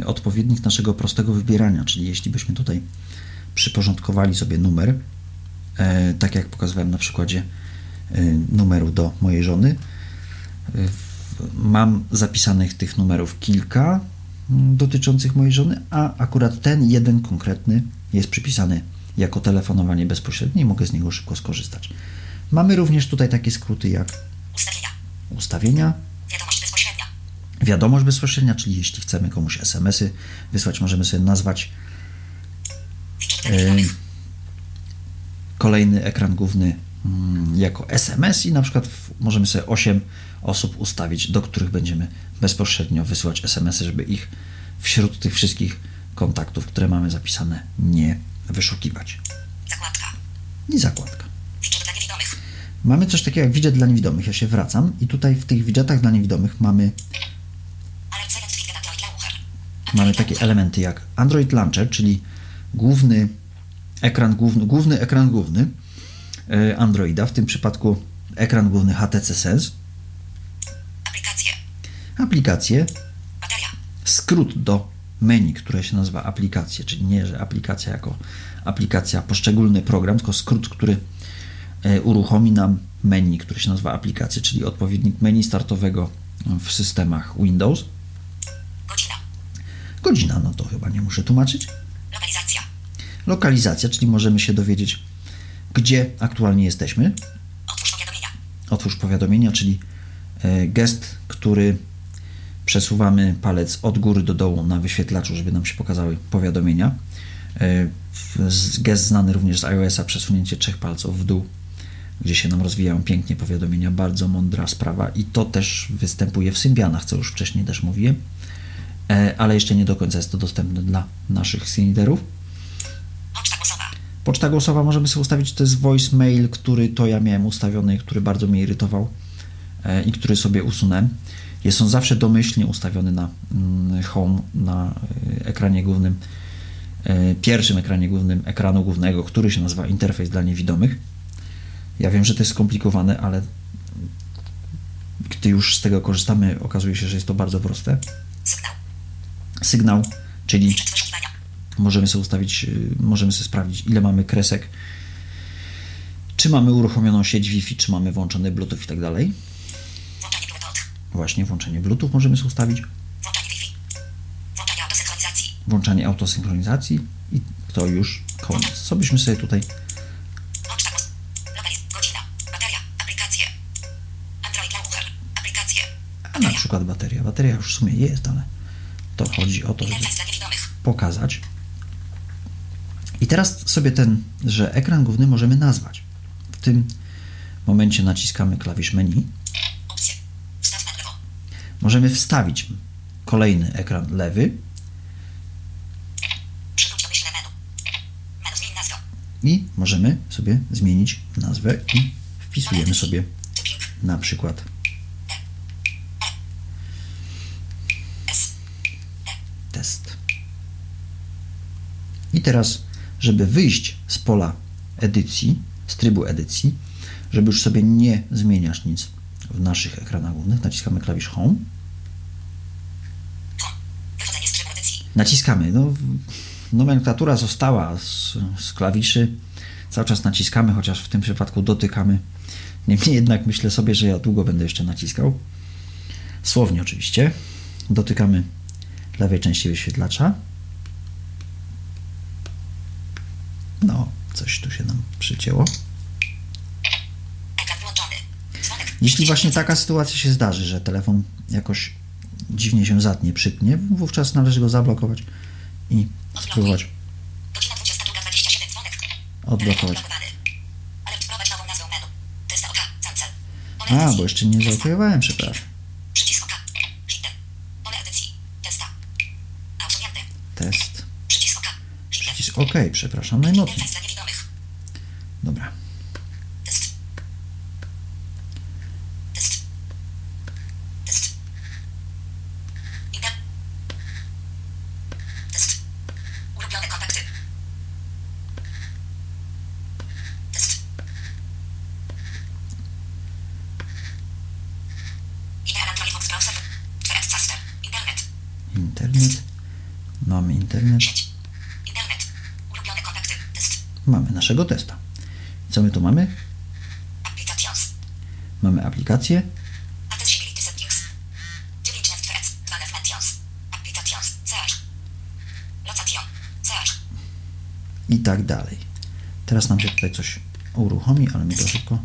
y, odpowiednik naszego prostego wybierania, czyli jeśli byśmy tutaj przyporządkowali sobie numer, e, tak jak pokazywałem na przykładzie y, numeru do mojej żony, y, mam zapisanych tych numerów kilka mm, dotyczących mojej żony, a akurat ten jeden konkretny jest przypisany jako telefonowanie bezpośrednie i mogę z niego szybko skorzystać. Mamy również tutaj takie skróty jak Ustawienia. ustawienia, Wiadomość bezpośrednia. wiadomość bezpośrednia, czyli jeśli chcemy komuś SMS-y wysłać, możemy sobie nazwać dedykowanych. kolejny ekran główny jako SMS i na przykład możemy sobie 8 osób ustawić, do których będziemy bezpośrednio wysyłać SMS-y, żeby ich wśród tych wszystkich kontaktów, które mamy zapisane, nie wyszukiwać. Zakładka. I zakładka. Widget dla niewidomych. Mamy coś takiego jak widget dla niewidomych. Ja się wracam i tutaj w tych widgetach dla niewidomych mamy mamy takie elementy jak Android Launcher, czyli główny ekran główny, główny ekran główny Androida, w tym przypadku ekran główny HTC Sense, Aplikacje. aplikacje, Bateria. skrót do menu, które się nazywa aplikacje, czyli nie, że aplikacja jako aplikacja, poszczególny program, tylko skrót, który e, uruchomi nam menu, które się nazywa aplikacje, czyli odpowiednik menu startowego w systemach Windows. Godzina. Godzina, no to chyba nie muszę tłumaczyć. Lokalizacja. Lokalizacja, czyli możemy się dowiedzieć, gdzie aktualnie jesteśmy. Otwórz powiadomienia. Otwórz powiadomienia, czyli e, gest, który przesuwamy palec od góry do dołu na wyświetlaczu, żeby nam się pokazały powiadomienia. E, Gest znany również z iOS-a, przesunięcie trzech palców w dół, gdzie się nam rozwijają pięknie powiadomienia. Bardzo mądra sprawa i to też występuje w Symbianach, co już wcześniej też mówiłem, E, ale jeszcze nie do końca jest to dostępne dla naszych Syniderów. Poczta głosowa. Możemy sobie ustawić, to jest voicemail, który to ja miałem ustawiony, który bardzo mnie irytował e, i który sobie usunąłem. Jest on zawsze domyślnie ustawiony na mm, home, na e, ekranie głównym, e, pierwszym ekranie głównym ekranu głównego, który się nazywa interfejs dla niewidomych. Ja wiem, że to jest skomplikowane, ale gdy już z tego korzystamy, okazuje się, że jest to bardzo proste. Sygnał. Sygnał, czyli. Możemy sobie ustawić, y, możemy sobie sprawdzić, ile mamy kresek, czy mamy uruchomioną sieć Wi-Fi, czy mamy włączony Bluetooth i tak dalej. Włączanie Bluetooth. Właśnie włączenie Bluetooth możemy sobie ustawić, Włączanie Wi-Fi. Włączanie autosynchronizacji. włączanie autosynchronizacji i to już koniec. Co byśmy sobie tutaj. Aplikacje. a na przykład bateria. Bateria już w sumie jest, ale to chodzi o to, żeby pokazać. I teraz sobie ten, że ekran główny możemy nazwać. W tym momencie naciskamy klawisz menu. Opcje. Wstaw na lewo. Możemy wstawić kolejny ekran lewy i możemy sobie zmienić nazwę i wpisujemy sobie na przykład S. test. I teraz, żeby wyjść z pola edycji, z trybu edycji, żeby już sobie nie zmieniać nic w naszych ekranach głównych, naciskamy klawisz Home. Naciskamy, no nomenklatura została z, z klawiszy. Cały czas naciskamy, chociaż w tym przypadku dotykamy. Niemniej jednak myślę sobie, że ja długo będę jeszcze naciskał. Słownie oczywiście. Dotykamy lewej części wyświetlacza. No, coś tu się nam przycięło. Jeśli właśnie taka sytuacja się zdarzy, że telefon jakoś dziwnie się zatnie, przytnie, wówczas należy go zablokować i spróbować Godzina 22.27. Dzwonek. odblokować. A, bo jeszcze nie zaopiewałem, przepraszam. Przycisk OK, przepraszam najmocniej. Dobra. Test. Test. Test. Inter. Test. Ulubione kontakty. Test. Ideal Android Box Browser. Thread Caster. Internet. Internet. Mamy internet. Sieć. Internet. Ulubione kontakty. Test. Mamy naszego testa. Co my tu mamy? Mamy aplikację. Accessibility settings. 9 left threads. 2 left mentions. Applications. Search. Location. Search. i tak dalej. Teraz nam się tutaj coś uruchomi, ale my to szybko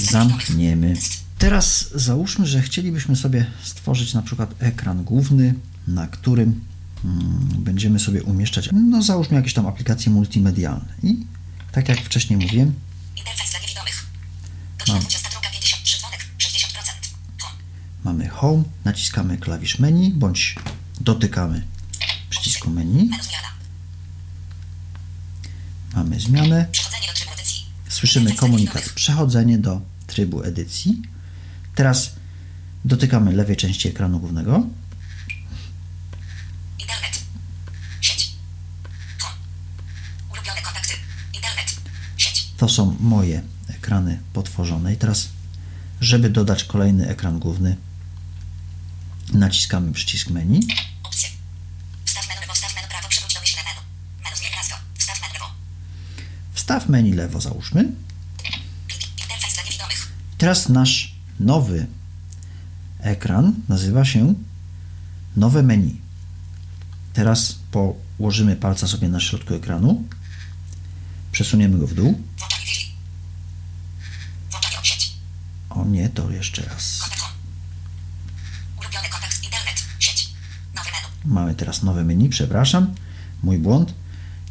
zamkniemy. Teraz załóżmy, że chcielibyśmy sobie stworzyć na przykład ekran główny, na którym mm, będziemy sobie umieszczać, no załóżmy jakieś tam aplikacje multimedialne. I tak jak wcześniej mówiłem, Interfejs dla niewidomych. Godzina Mam. 22.53 dzwonek. 60%. Home. mamy Home, naciskamy klawisz menu, bądź dotykamy przycisku menu, mamy zmianę. Słyszymy komunikat przechodzenie do trybu edycji. Teraz dotykamy lewej części ekranu głównego. Internet. Sieć. Home. Ulubione kontakty. Internet. Sieć. To są moje ekrany potworzone. I teraz, żeby dodać kolejny ekran główny, naciskamy przycisk menu. Opcje. Wstaw menu lewo. Wstaw menu prawo. Przywróć domyślne menu. Menu zmień nazwę. Wstaw menu lewo. Wstaw menu lewo, załóżmy. Klik. Interfejs dla niewidomych. Teraz nasz nowy ekran nazywa się nowe menu. Teraz położymy palca sobie na środku ekranu, przesuniemy go w dół. Włączanie Wi-Fi. Włączanie sieć. O nie, to jeszcze raz. Ulubiony kontakt. Internet. Sieć. Nowe menu. Mamy teraz nowe menu, przepraszam, mój błąd.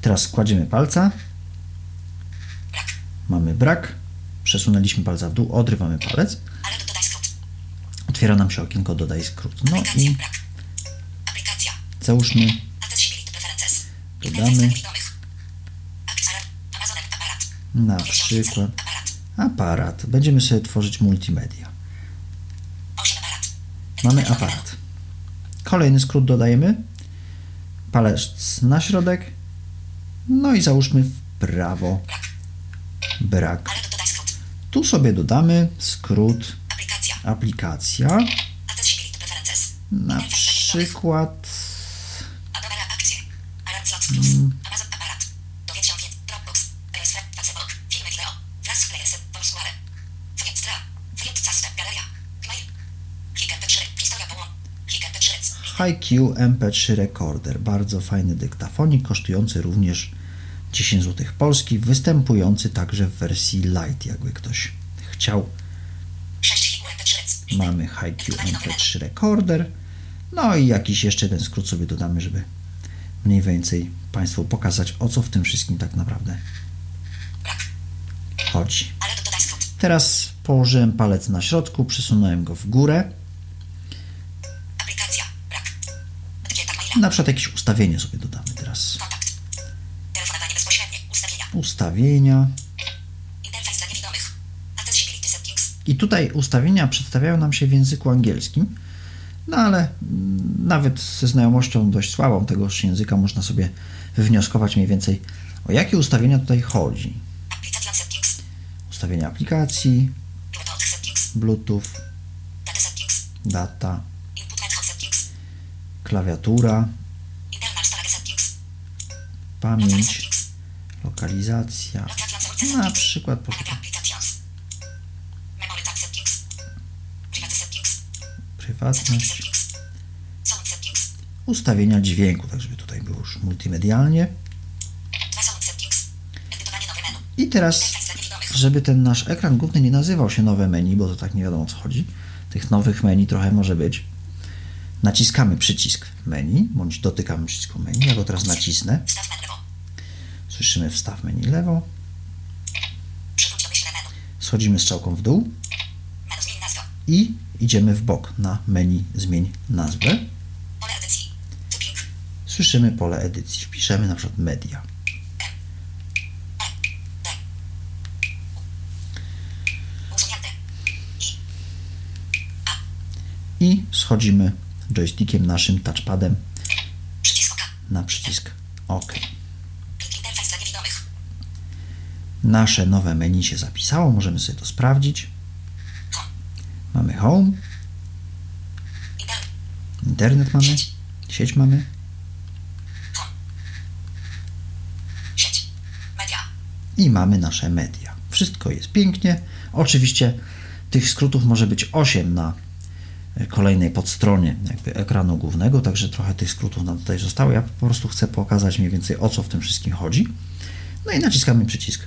Teraz kładziemy palca, Brak. mamy brak, przesunęliśmy palca w dół, odrywamy palec, Ale do- dodaj skrót. otwiera nam się okienko dodaj skrót. No Aplikacja. i Brak. Aplikacja. załóżmy. Dodamy. Na przykład Aparat. Będziemy sobie tworzyć multimedia. 8 aparat. Mamy aparat. Kolejny skrót dodajemy, palec na środek, no i załóżmy w prawo. Brak. Tu sobie dodamy skrót Aplikacja. na przykład Adobe HiQ MP3 Recorder. Bardzo fajny dyktafonik, kosztujący również 10 zł polskich, występujący także w wersji Lite, jakby ktoś chciał. 6 Hiku MP3. Mamy HiQ MP3 Recorder. No i jakiś jeszcze jeden skrót sobie dodamy, żeby mniej więcej Państwu pokazać, o co w tym wszystkim tak naprawdę Brak. chodzi. Teraz położyłem palec na środku, przesunąłem go w górę. Aplikacja. Brak. Etykieta maila. Na przykład jakieś ustawienie sobie dodamy teraz. Kontakt. Telefonowanie bezpośrednie. Ustawienia. Ustawienia. I tutaj ustawienia przedstawiają nam się w języku angielskim, no ale mm, nawet ze znajomością dość słabą tegoż języka można sobie wywnioskować mniej więcej o jakie ustawienia tutaj chodzi. Ustawienia aplikacji. Bluetooth, Data settings. data, Input method settings. Klawiatura, pamięć, lokalizacja. Na przykład poszukam prywatność, ustawienia dźwięku, tak żeby tutaj było już multimedialnie. I teraz, żeby ten nasz ekran główny nie nazywał się nowe menu, bo to tak nie wiadomo o co chodzi, tych nowych menu trochę może być. Naciskamy przycisk menu, bądź dotykamy przycisku menu. Ja go teraz nacisnę. Słyszymy wstaw menu lewo. Schodzimy strzałką w dół i idziemy w bok na menu zmień nazwę. Słyszymy pole edycji. Wpiszemy na przykład media. Usunięte. I schodzimy joystickiem naszym touchpadem na przycisk OK. Nasze nowe menu się zapisało, możemy sobie to sprawdzić. Mamy home, Internet. mamy, sieć mamy, i mamy nasze media. Wszystko jest pięknie. Oczywiście tych skrótów może być 8 na kolejnej podstronie jakby ekranu głównego, także trochę tych skrótów nam tutaj zostało. Ja po prostu chcę pokazać mniej więcej o co w tym wszystkim chodzi. No i naciskamy przycisk.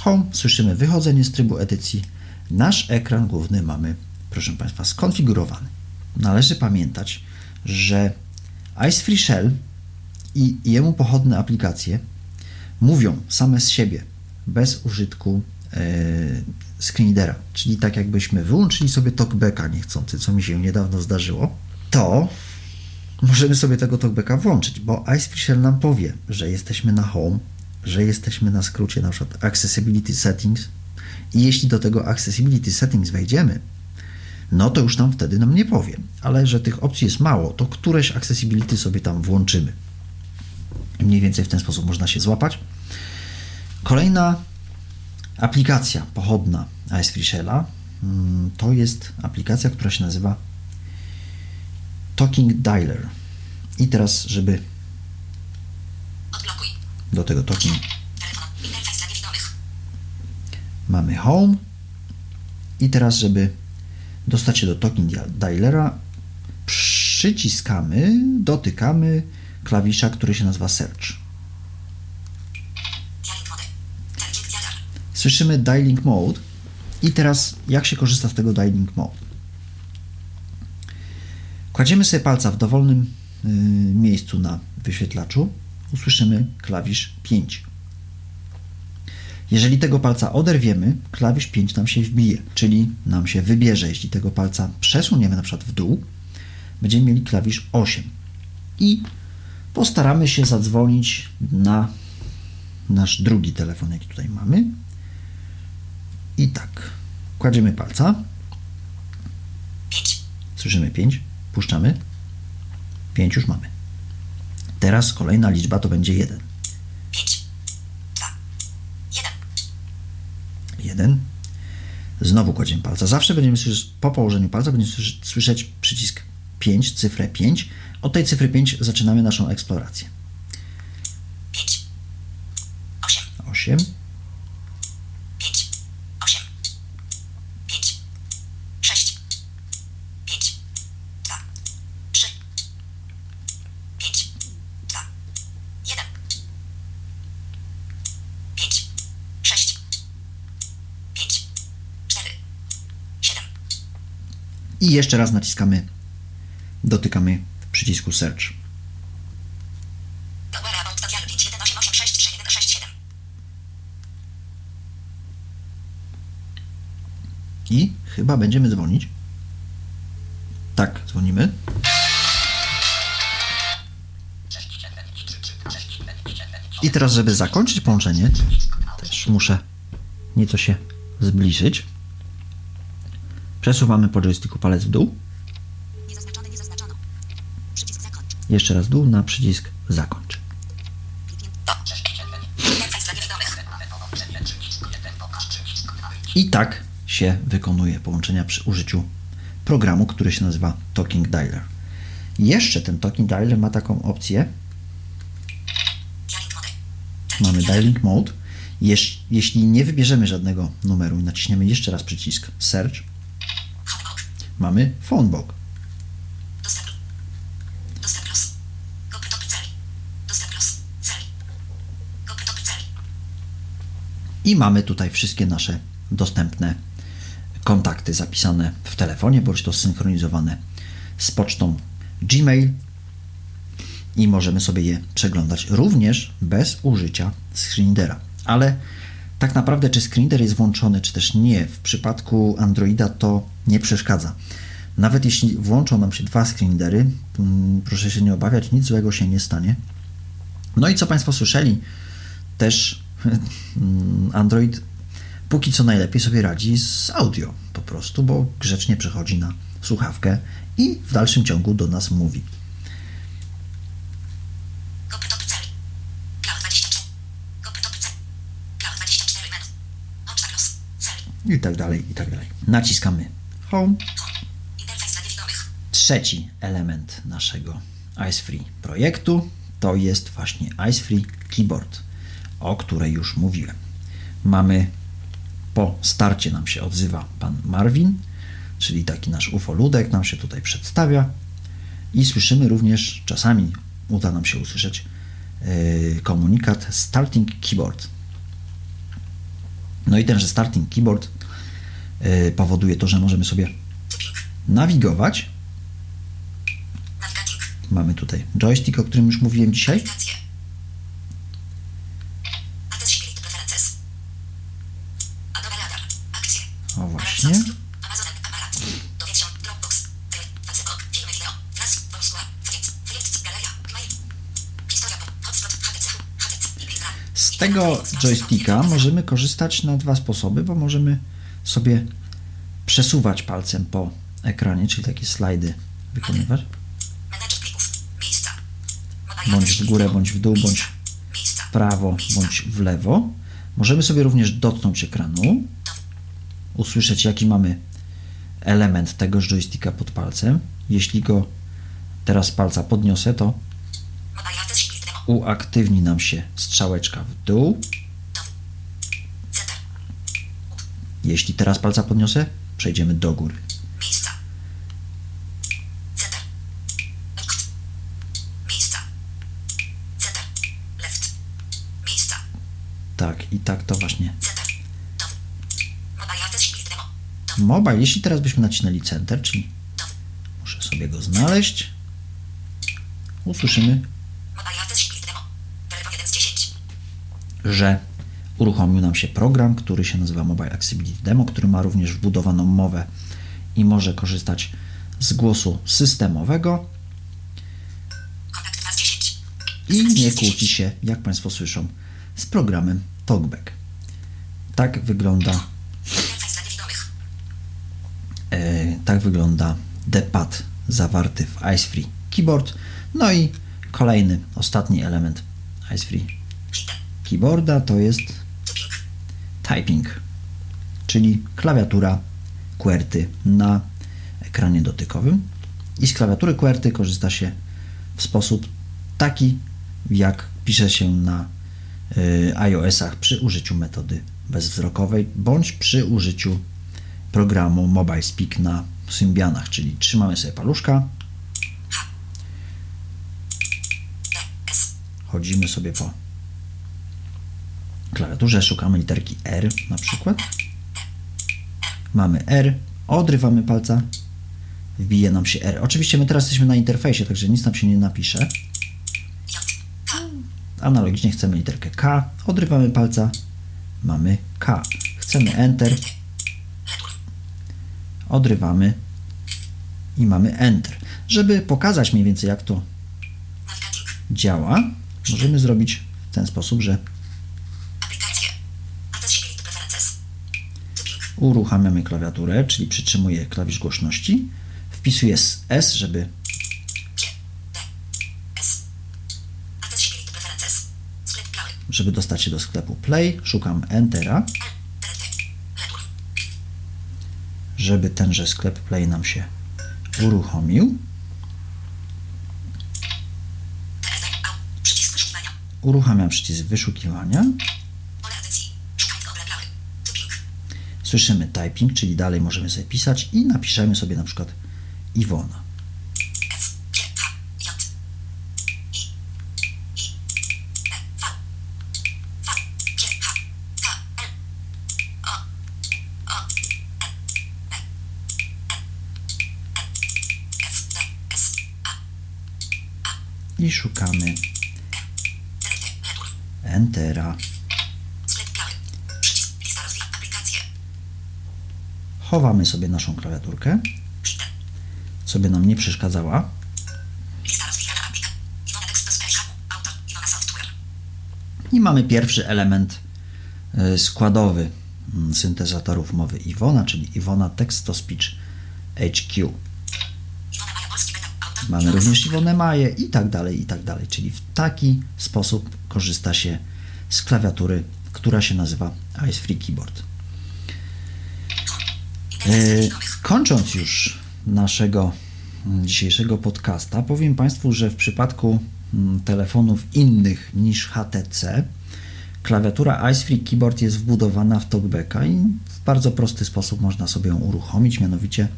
Home, słyszymy wychodzenie z trybu edycji. Nasz ekran główny mamy, proszę Państwa, skonfigurowany. Należy pamiętać, że Ice Free Shell i jemu pochodne aplikacje mówią same z siebie, bez użytku screenreadera. Czyli tak jakbyśmy wyłączyli sobie talkbacka niechcący, co mi się niedawno zdarzyło, to możemy sobie tego talkbacka włączyć, bo Shell nam powie, że jesteśmy na home, że jesteśmy na skrócie na przykład Accessibility Settings i jeśli do tego Accessibility Settings wejdziemy, no to już nam wtedy nam nie powie, ale że tych opcji jest mało, to któreś Accessibility sobie tam włączymy. Mniej więcej w ten sposób można się złapać. Kolejna aplikacja pochodna Ice Free Shella mm, to jest aplikacja, która się nazywa Talking Dialer. I teraz, żeby do tego Talking mamy Home i teraz, żeby dostać się do Talking Dia- Dialera przyciskamy, dotykamy klawisza, który się nazywa Search. Dialing mode. Dialing dialer. Słyszymy Dialing Mode i teraz jak się korzysta z tego Dialing Mode? Kładziemy sobie palca w dowolnym y, miejscu na wyświetlaczu, usłyszymy klawisz 5. Jeżeli tego palca oderwiemy, klawisz 5 nam się wbije, czyli nam się wybierze. Jeśli tego palca przesuniemy na przykład w dół, będziemy mieli klawisz 8. I postaramy się zadzwonić na nasz drugi telefon, jaki tutaj mamy. I tak, kładziemy palca, 5. słyszymy 5, puszczamy, 5 już mamy. Teraz kolejna liczba to będzie 1. 5. 2. 1. 1. Znowu kładziemy palca. Zawsze będziemy słyszeć, po położeniu palca będziemy słyszeć, przycisk 5, cyfrę 5. Od tej cyfry 5 zaczynamy naszą eksplorację. 5. 8. 8, 5. 8. 5. 6. 5. 2. 3. 5. 2. 1. 5. 6. 5. 4. 7. i jeszcze raz naciskamy, dotykamy przycisku Search. Power about dial 518863167. I chyba będziemy dzwonić. Tak, dzwonimy. I teraz, żeby zakończyć połączenie, też muszę nieco się zbliżyć. Przesuwamy po joysticku palec w dół. Jeszcze raz w dół na przycisk zakończ. I tak się wykonuje połączenia przy użyciu programu, który się nazywa Talking Dialer. Jeszcze ten Talking Dialer ma taką opcję, mamy dialing mode. Jeż, jeśli nie wybierzemy żadnego numeru i naciśniemy jeszcze raz przycisk search, Kopytopy celi. I mamy tutaj wszystkie nasze dostępne kontakty zapisane w telefonie, bądź to zsynchronizowane z pocztą Gmail i możemy sobie je przeglądać również bez użycia screenreadera. Ale tak naprawdę, czy screenreader jest włączony, czy też nie, w przypadku Androida to nie przeszkadza. Nawet jeśli włączą nam się dwa screenreadery, mm, proszę się nie obawiać, nic złego się nie stanie. No i co Państwo słyszeli, też mm, Android póki co najlepiej sobie radzi z audio po prostu, bo grzecznie przechodzi na słuchawkę i w dalszym ciągu do nas mówi. Kopytopy celi. Cloud 24. Kopytopy celi. Cloud 24 menu. Poczta plus. Celi. I tak dalej, i tak dalej. Naciskamy Home. Trzeci element naszego IceFree projektu to jest właśnie IceFree Keyboard, o której już mówiłem. Mamy po starcie nam się odzywa pan Marvin, czyli taki nasz ufoludek nam się tutaj przedstawia i słyszymy również, czasami uda nam się usłyszeć yy, komunikat Starting Keyboard. No i tenże Starting Keyboard powoduje to, że możemy sobie nawigować. Mamy tutaj joystick, o którym już mówiłem dzisiaj. O właśnie. Z tego joysticka możemy korzystać na dwa sposoby, bo możemy sobie przesuwać palcem po ekranie, czyli takie slajdy wykonywać, bądź w górę, bądź w dół, bądź w prawo, bądź w lewo. Możemy sobie również dotknąć ekranu, usłyszeć jaki mamy element tegoż joysticka pod palcem. Jeśli go teraz palca podniosę, to uaktywni nam się strzałeczka w dół. Center. Jeśli teraz palca podniosę, przejdziemy do góry. Miejsca. Center. Miejsca. Center. Left. Miejsca. Tak, i tak to właśnie. Mobile jeśli teraz byśmy nacisnęli Center, czyli muszę sobie go znaleźć, usłyszymy, Mobile accessibility demo. Telefon 1 z 10. że uruchomił nam się program, który się nazywa Mobile Accessibility Demo, który ma również wbudowaną mowę i może korzystać z głosu systemowego Kontakt 2 z 10. i nie kłóci się, jak Państwo słyszą, z programem TalkBack. Tak wygląda. E, tak wygląda D-pad zawarty w IceFree Keyboard. No i kolejny, ostatni element IceFree. Keyboarda to jest. Typing, czyli klawiatura QWERTY na ekranie dotykowym. I z klawiatury QWERTY korzysta się w sposób taki, jak pisze się na y, iOS-ach przy użyciu metody bezwzrokowej bądź przy użyciu programu Mobile Speak na Symbianach, czyli trzymamy sobie paluszka, chodzimy sobie po klawiaturze, szukamy literki R na przykład. Mamy R, odrywamy palca, wbije nam się R. Oczywiście my teraz jesteśmy na interfejsie, także nic nam się nie napisze. Analogicznie chcemy literkę K, odrywamy palca, mamy K. Chcemy Enter, odrywamy i mamy Enter. Żeby pokazać mniej więcej jak to działa, możemy zrobić w ten sposób, że Aplikacje. Accessibility preferences. Typing. Uruchamiamy klawiaturę, czyli przytrzymuję klawisz głośności, wpisuję S, żeby żeby dostać się do sklepu Play, szukam Entera, żeby tenże sklep Play nam się uruchomił. Uruchamiam przycisk wyszukiwania. Pole edycji. Szukaj tylko plawy. Typing. Słyszymy typing, czyli dalej możemy sobie pisać i napiszemy sobie na przykład Iwona. I. Szukamy. Entera. Sklep plawy. Przycisk. Lista rozwija. Aplikacje. Chowamy sobie naszą klawiaturkę, Cheater. co by nam nie przeszkadzała. I mamy pierwszy element y, składowy mm, syntezatorów mowy Iwona, czyli Iwona Text to Speech HQ. Mamy również Iwonę Maję i tak dalej, i tak dalej. Czyli w taki sposób korzysta się z klawiatury, która się nazywa Ice Free Keyboard. E, Kończąc już naszego mm, dzisiejszego podcasta, powiem Państwu, że w przypadku mm, telefonów innych niż HTC, klawiatura Ice Free Keyboard jest wbudowana w talkbacka i w bardzo prosty sposób można sobie ją uruchomić, mianowicie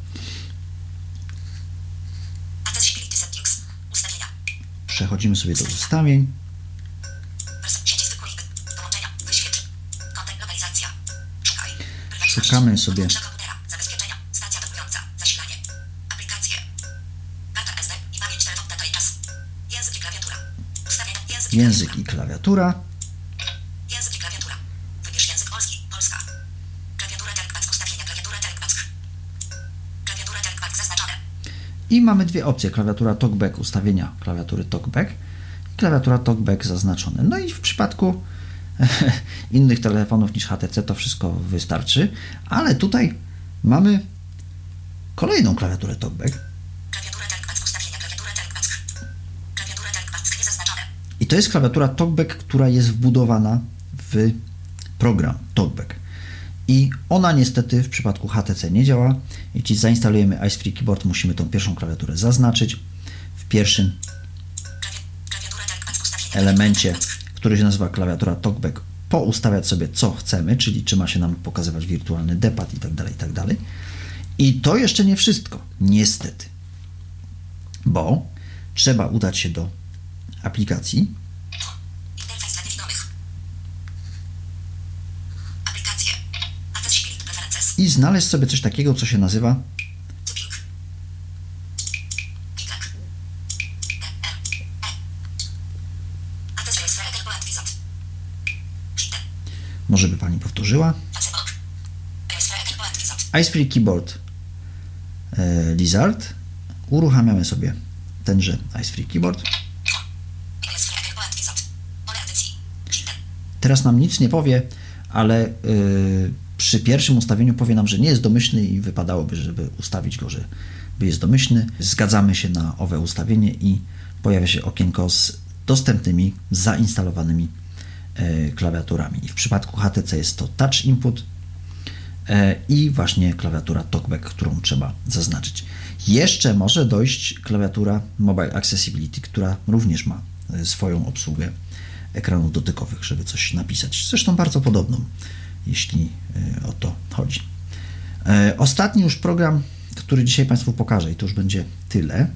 przechodzimy sobie do ustawień, Wers- Sieci zwykłej. Połączenia. Wyświetl. Kontent lokalizacja. Szukaj. Prywatność. Szukamy sobie. Podłącza komputera. Zabezpieczenia. Stacja dotująca. Zasilanie. Aplikacje. Karta SD i pamięć telefon data i czas. Język i klawiatura. Ustawienia. Język i klawiatura. klawiatura. Język i klawiatura. Wybierz język polski. Polska. Klawiaturę Telkback. Ustawienia. Klawiaturę Telkback. Klawiaturę Telkback zaznaczone. I mamy dwie opcje: klawiatura talkback, ustawienia klawiatury talkback i klawiatura talkback zaznaczone. No i w przypadku innych telefonów niż HTC to wszystko wystarczy, ale tutaj mamy kolejną klawiaturę talkback Klawiaturę Telkback. Ustawienia. Klawiaturę Telkback. Klawiaturę Telkback. Niezaznaczone. i to jest klawiatura talkback, która jest wbudowana w program talkback. I ona niestety w przypadku HTC nie działa. Jeśli zainstalujemy Ice Free Keyboard, musimy tą pierwszą klawiaturę zaznaczyć w pierwszym elemencie, który się nazywa klawiatura TalkBack, poustawiać sobie co chcemy, czyli czy ma się nam pokazywać wirtualny depad i tak dalej, i tak. I to jeszcze nie wszystko, niestety, bo trzeba udać się do aplikacji Interfejs dla niewidomych. Aplikacje. Accessibility preferences. I znaleźć sobie coś takiego, co się nazywa może by Pani powtórzyła, Facebook. Reader Poadvisat. Ice Free Keyboard e, Lizard. Uruchamiamy sobie tenże Ice Free Keyboard. Teraz nam nic nie powie, ale y, przy pierwszym ustawieniu powie nam, że nie jest domyślny i wypadałoby, żeby ustawić go, że jest domyślny. Zgadzamy się na owe ustawienie i pojawia się okienko z dostępnymi, zainstalowanymi y, klawiaturami. I w przypadku HTC jest to Touch Input y, i właśnie klawiatura TalkBack, którą trzeba zaznaczyć. Jeszcze może dojść klawiatura Mobile Accessibility, która również ma y, swoją obsługę ekranów dotykowych, żeby coś napisać. Zresztą bardzo podobną, jeśli y, o to chodzi. E, Ostatni już program, który dzisiaj Państwu pokażę i to już będzie tyle.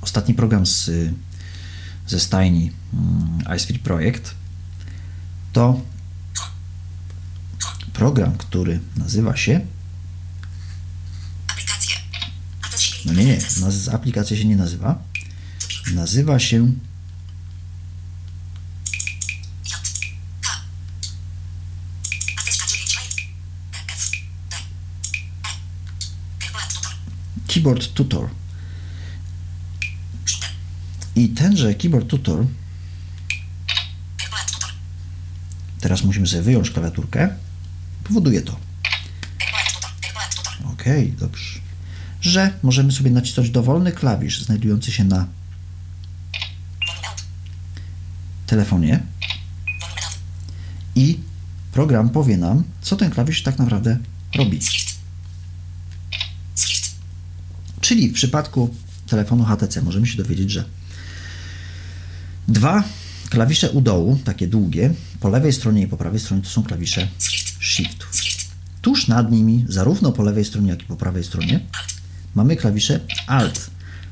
Ostatni program z, ze stajni mm, Ice Free Projekt to program, który nazywa się no nie, nie, aplikacja się nie nazywa. Nazywa się J. K. Ateczka 9 mail. E, F. D. E. Keyboard tutor. Keyboard Tutor. I tenże Keyboard Tutor, teraz musimy sobie wyjąć klawiaturkę, powoduje to. Ok, dobrze. Że możemy sobie nacisnąć dowolny klawisz znajdujący się na telefonie i program powie nam, co ten klawisz tak naprawdę robi. Czyli w przypadku telefonu HTC możemy się dowiedzieć, że dwa Klawisze u dołu, takie długie, po lewej stronie i po prawej stronie to są klawisze Shift. Tuż nad nimi, zarówno po lewej stronie, jak i po prawej stronie, mamy klawisze Alt,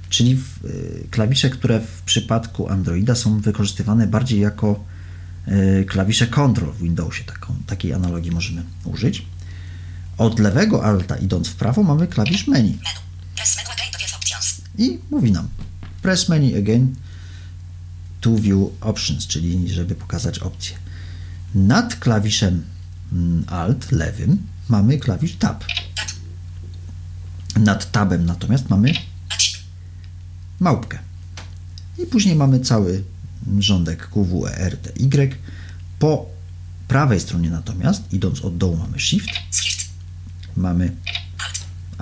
czyli y, klawisze, które w przypadku Androida są wykorzystywane bardziej jako y, klawisze Control w Windowsie. Taką, takiej analogii możemy użyć. Od lewego Alta idąc w prawo mamy klawisz menu I mówi nam press menu again to view options, czyli żeby pokazać opcje. Nad klawiszem mm, Alt lewym mamy klawisz Tab. Tab. Nad tabem natomiast mamy małpkę. I później mamy cały rządek QW, ER, T, Y. Po prawej stronie natomiast, idąc od dołu, mamy Shift. mamy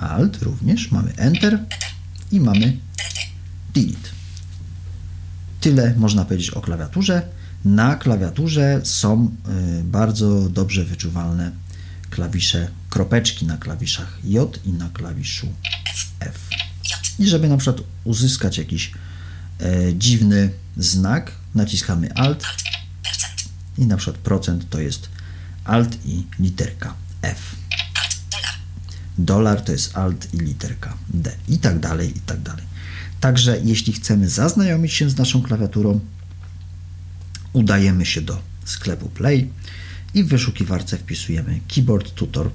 Alt. Również, mamy Enter i mamy Delete. Tyle można powiedzieć o klawiaturze. Na klawiaturze są y, bardzo dobrze wyczuwalne klawisze, kropeczki na klawiszach J i na klawiszu F. I żeby na przykład uzyskać jakiś e, dziwny znak, naciskamy Alt i na przykład procent to jest Alt i literka F. Dolar to jest Alt i literka D i tak dalej, i tak dalej. Także jeśli chcemy zaznajomić się z naszą klawiaturą, udajemy się do sklepu Play i w wyszukiwarce wpisujemy Keyboard Tutor,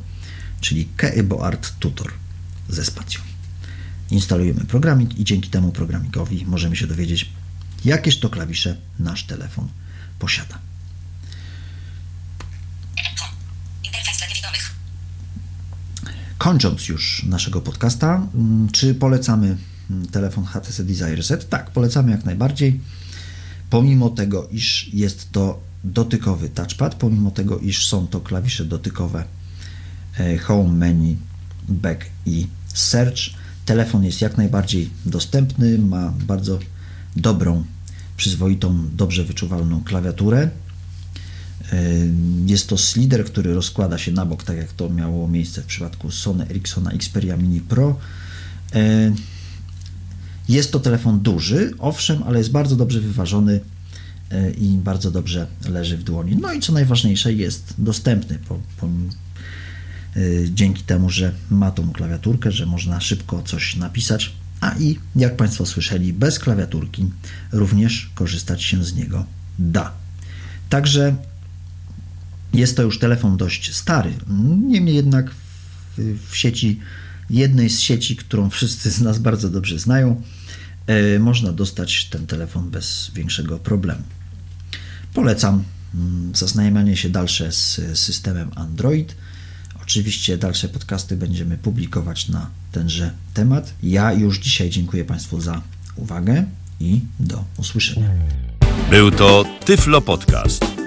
czyli Keyboard Tutor ze spacją. Instalujemy programik i dzięki temu programikowi możemy się dowiedzieć, jakież to klawisze nasz telefon posiada. Home. Interfejs dla niewidomych. Kończąc już naszego podcasta, mm, czy polecamy mm, telefon HTC Desire Z? Tak, polecamy jak najbardziej. Pomimo tego, iż jest to dotykowy touchpad, pomimo tego, iż są to klawisze dotykowe e, Home, Menu, Back i Search, telefon jest jak najbardziej dostępny, ma bardzo dobrą, przyzwoitą, dobrze wyczuwalną klawiaturę. Jest to slider, który rozkłada się na bok, tak jak to miało miejsce w przypadku Sony Ericssona Xperia Mini Pro. E, Jest to telefon duży, owszem, ale jest bardzo dobrze wyważony e, i bardzo dobrze leży w dłoni. No i co najważniejsze, jest dostępny po, po, dzięki temu, że ma tą klawiaturkę, że można szybko coś napisać, a i jak Państwo słyszeli, bez klawiaturki również korzystać się z niego da. Także jest to już telefon dość stary. Niemniej jednak w, w sieci, jednej z sieci, którą wszyscy z nas bardzo dobrze znają, e, można dostać ten telefon bez większego problemu. Polecam mm, zaznajamianie się dalsze z systemem Android. Oczywiście dalsze podcasty będziemy publikować na tenże temat. Ja już dzisiaj dziękuję Państwu za uwagę i do usłyszenia. Był to Tyflo Podcast.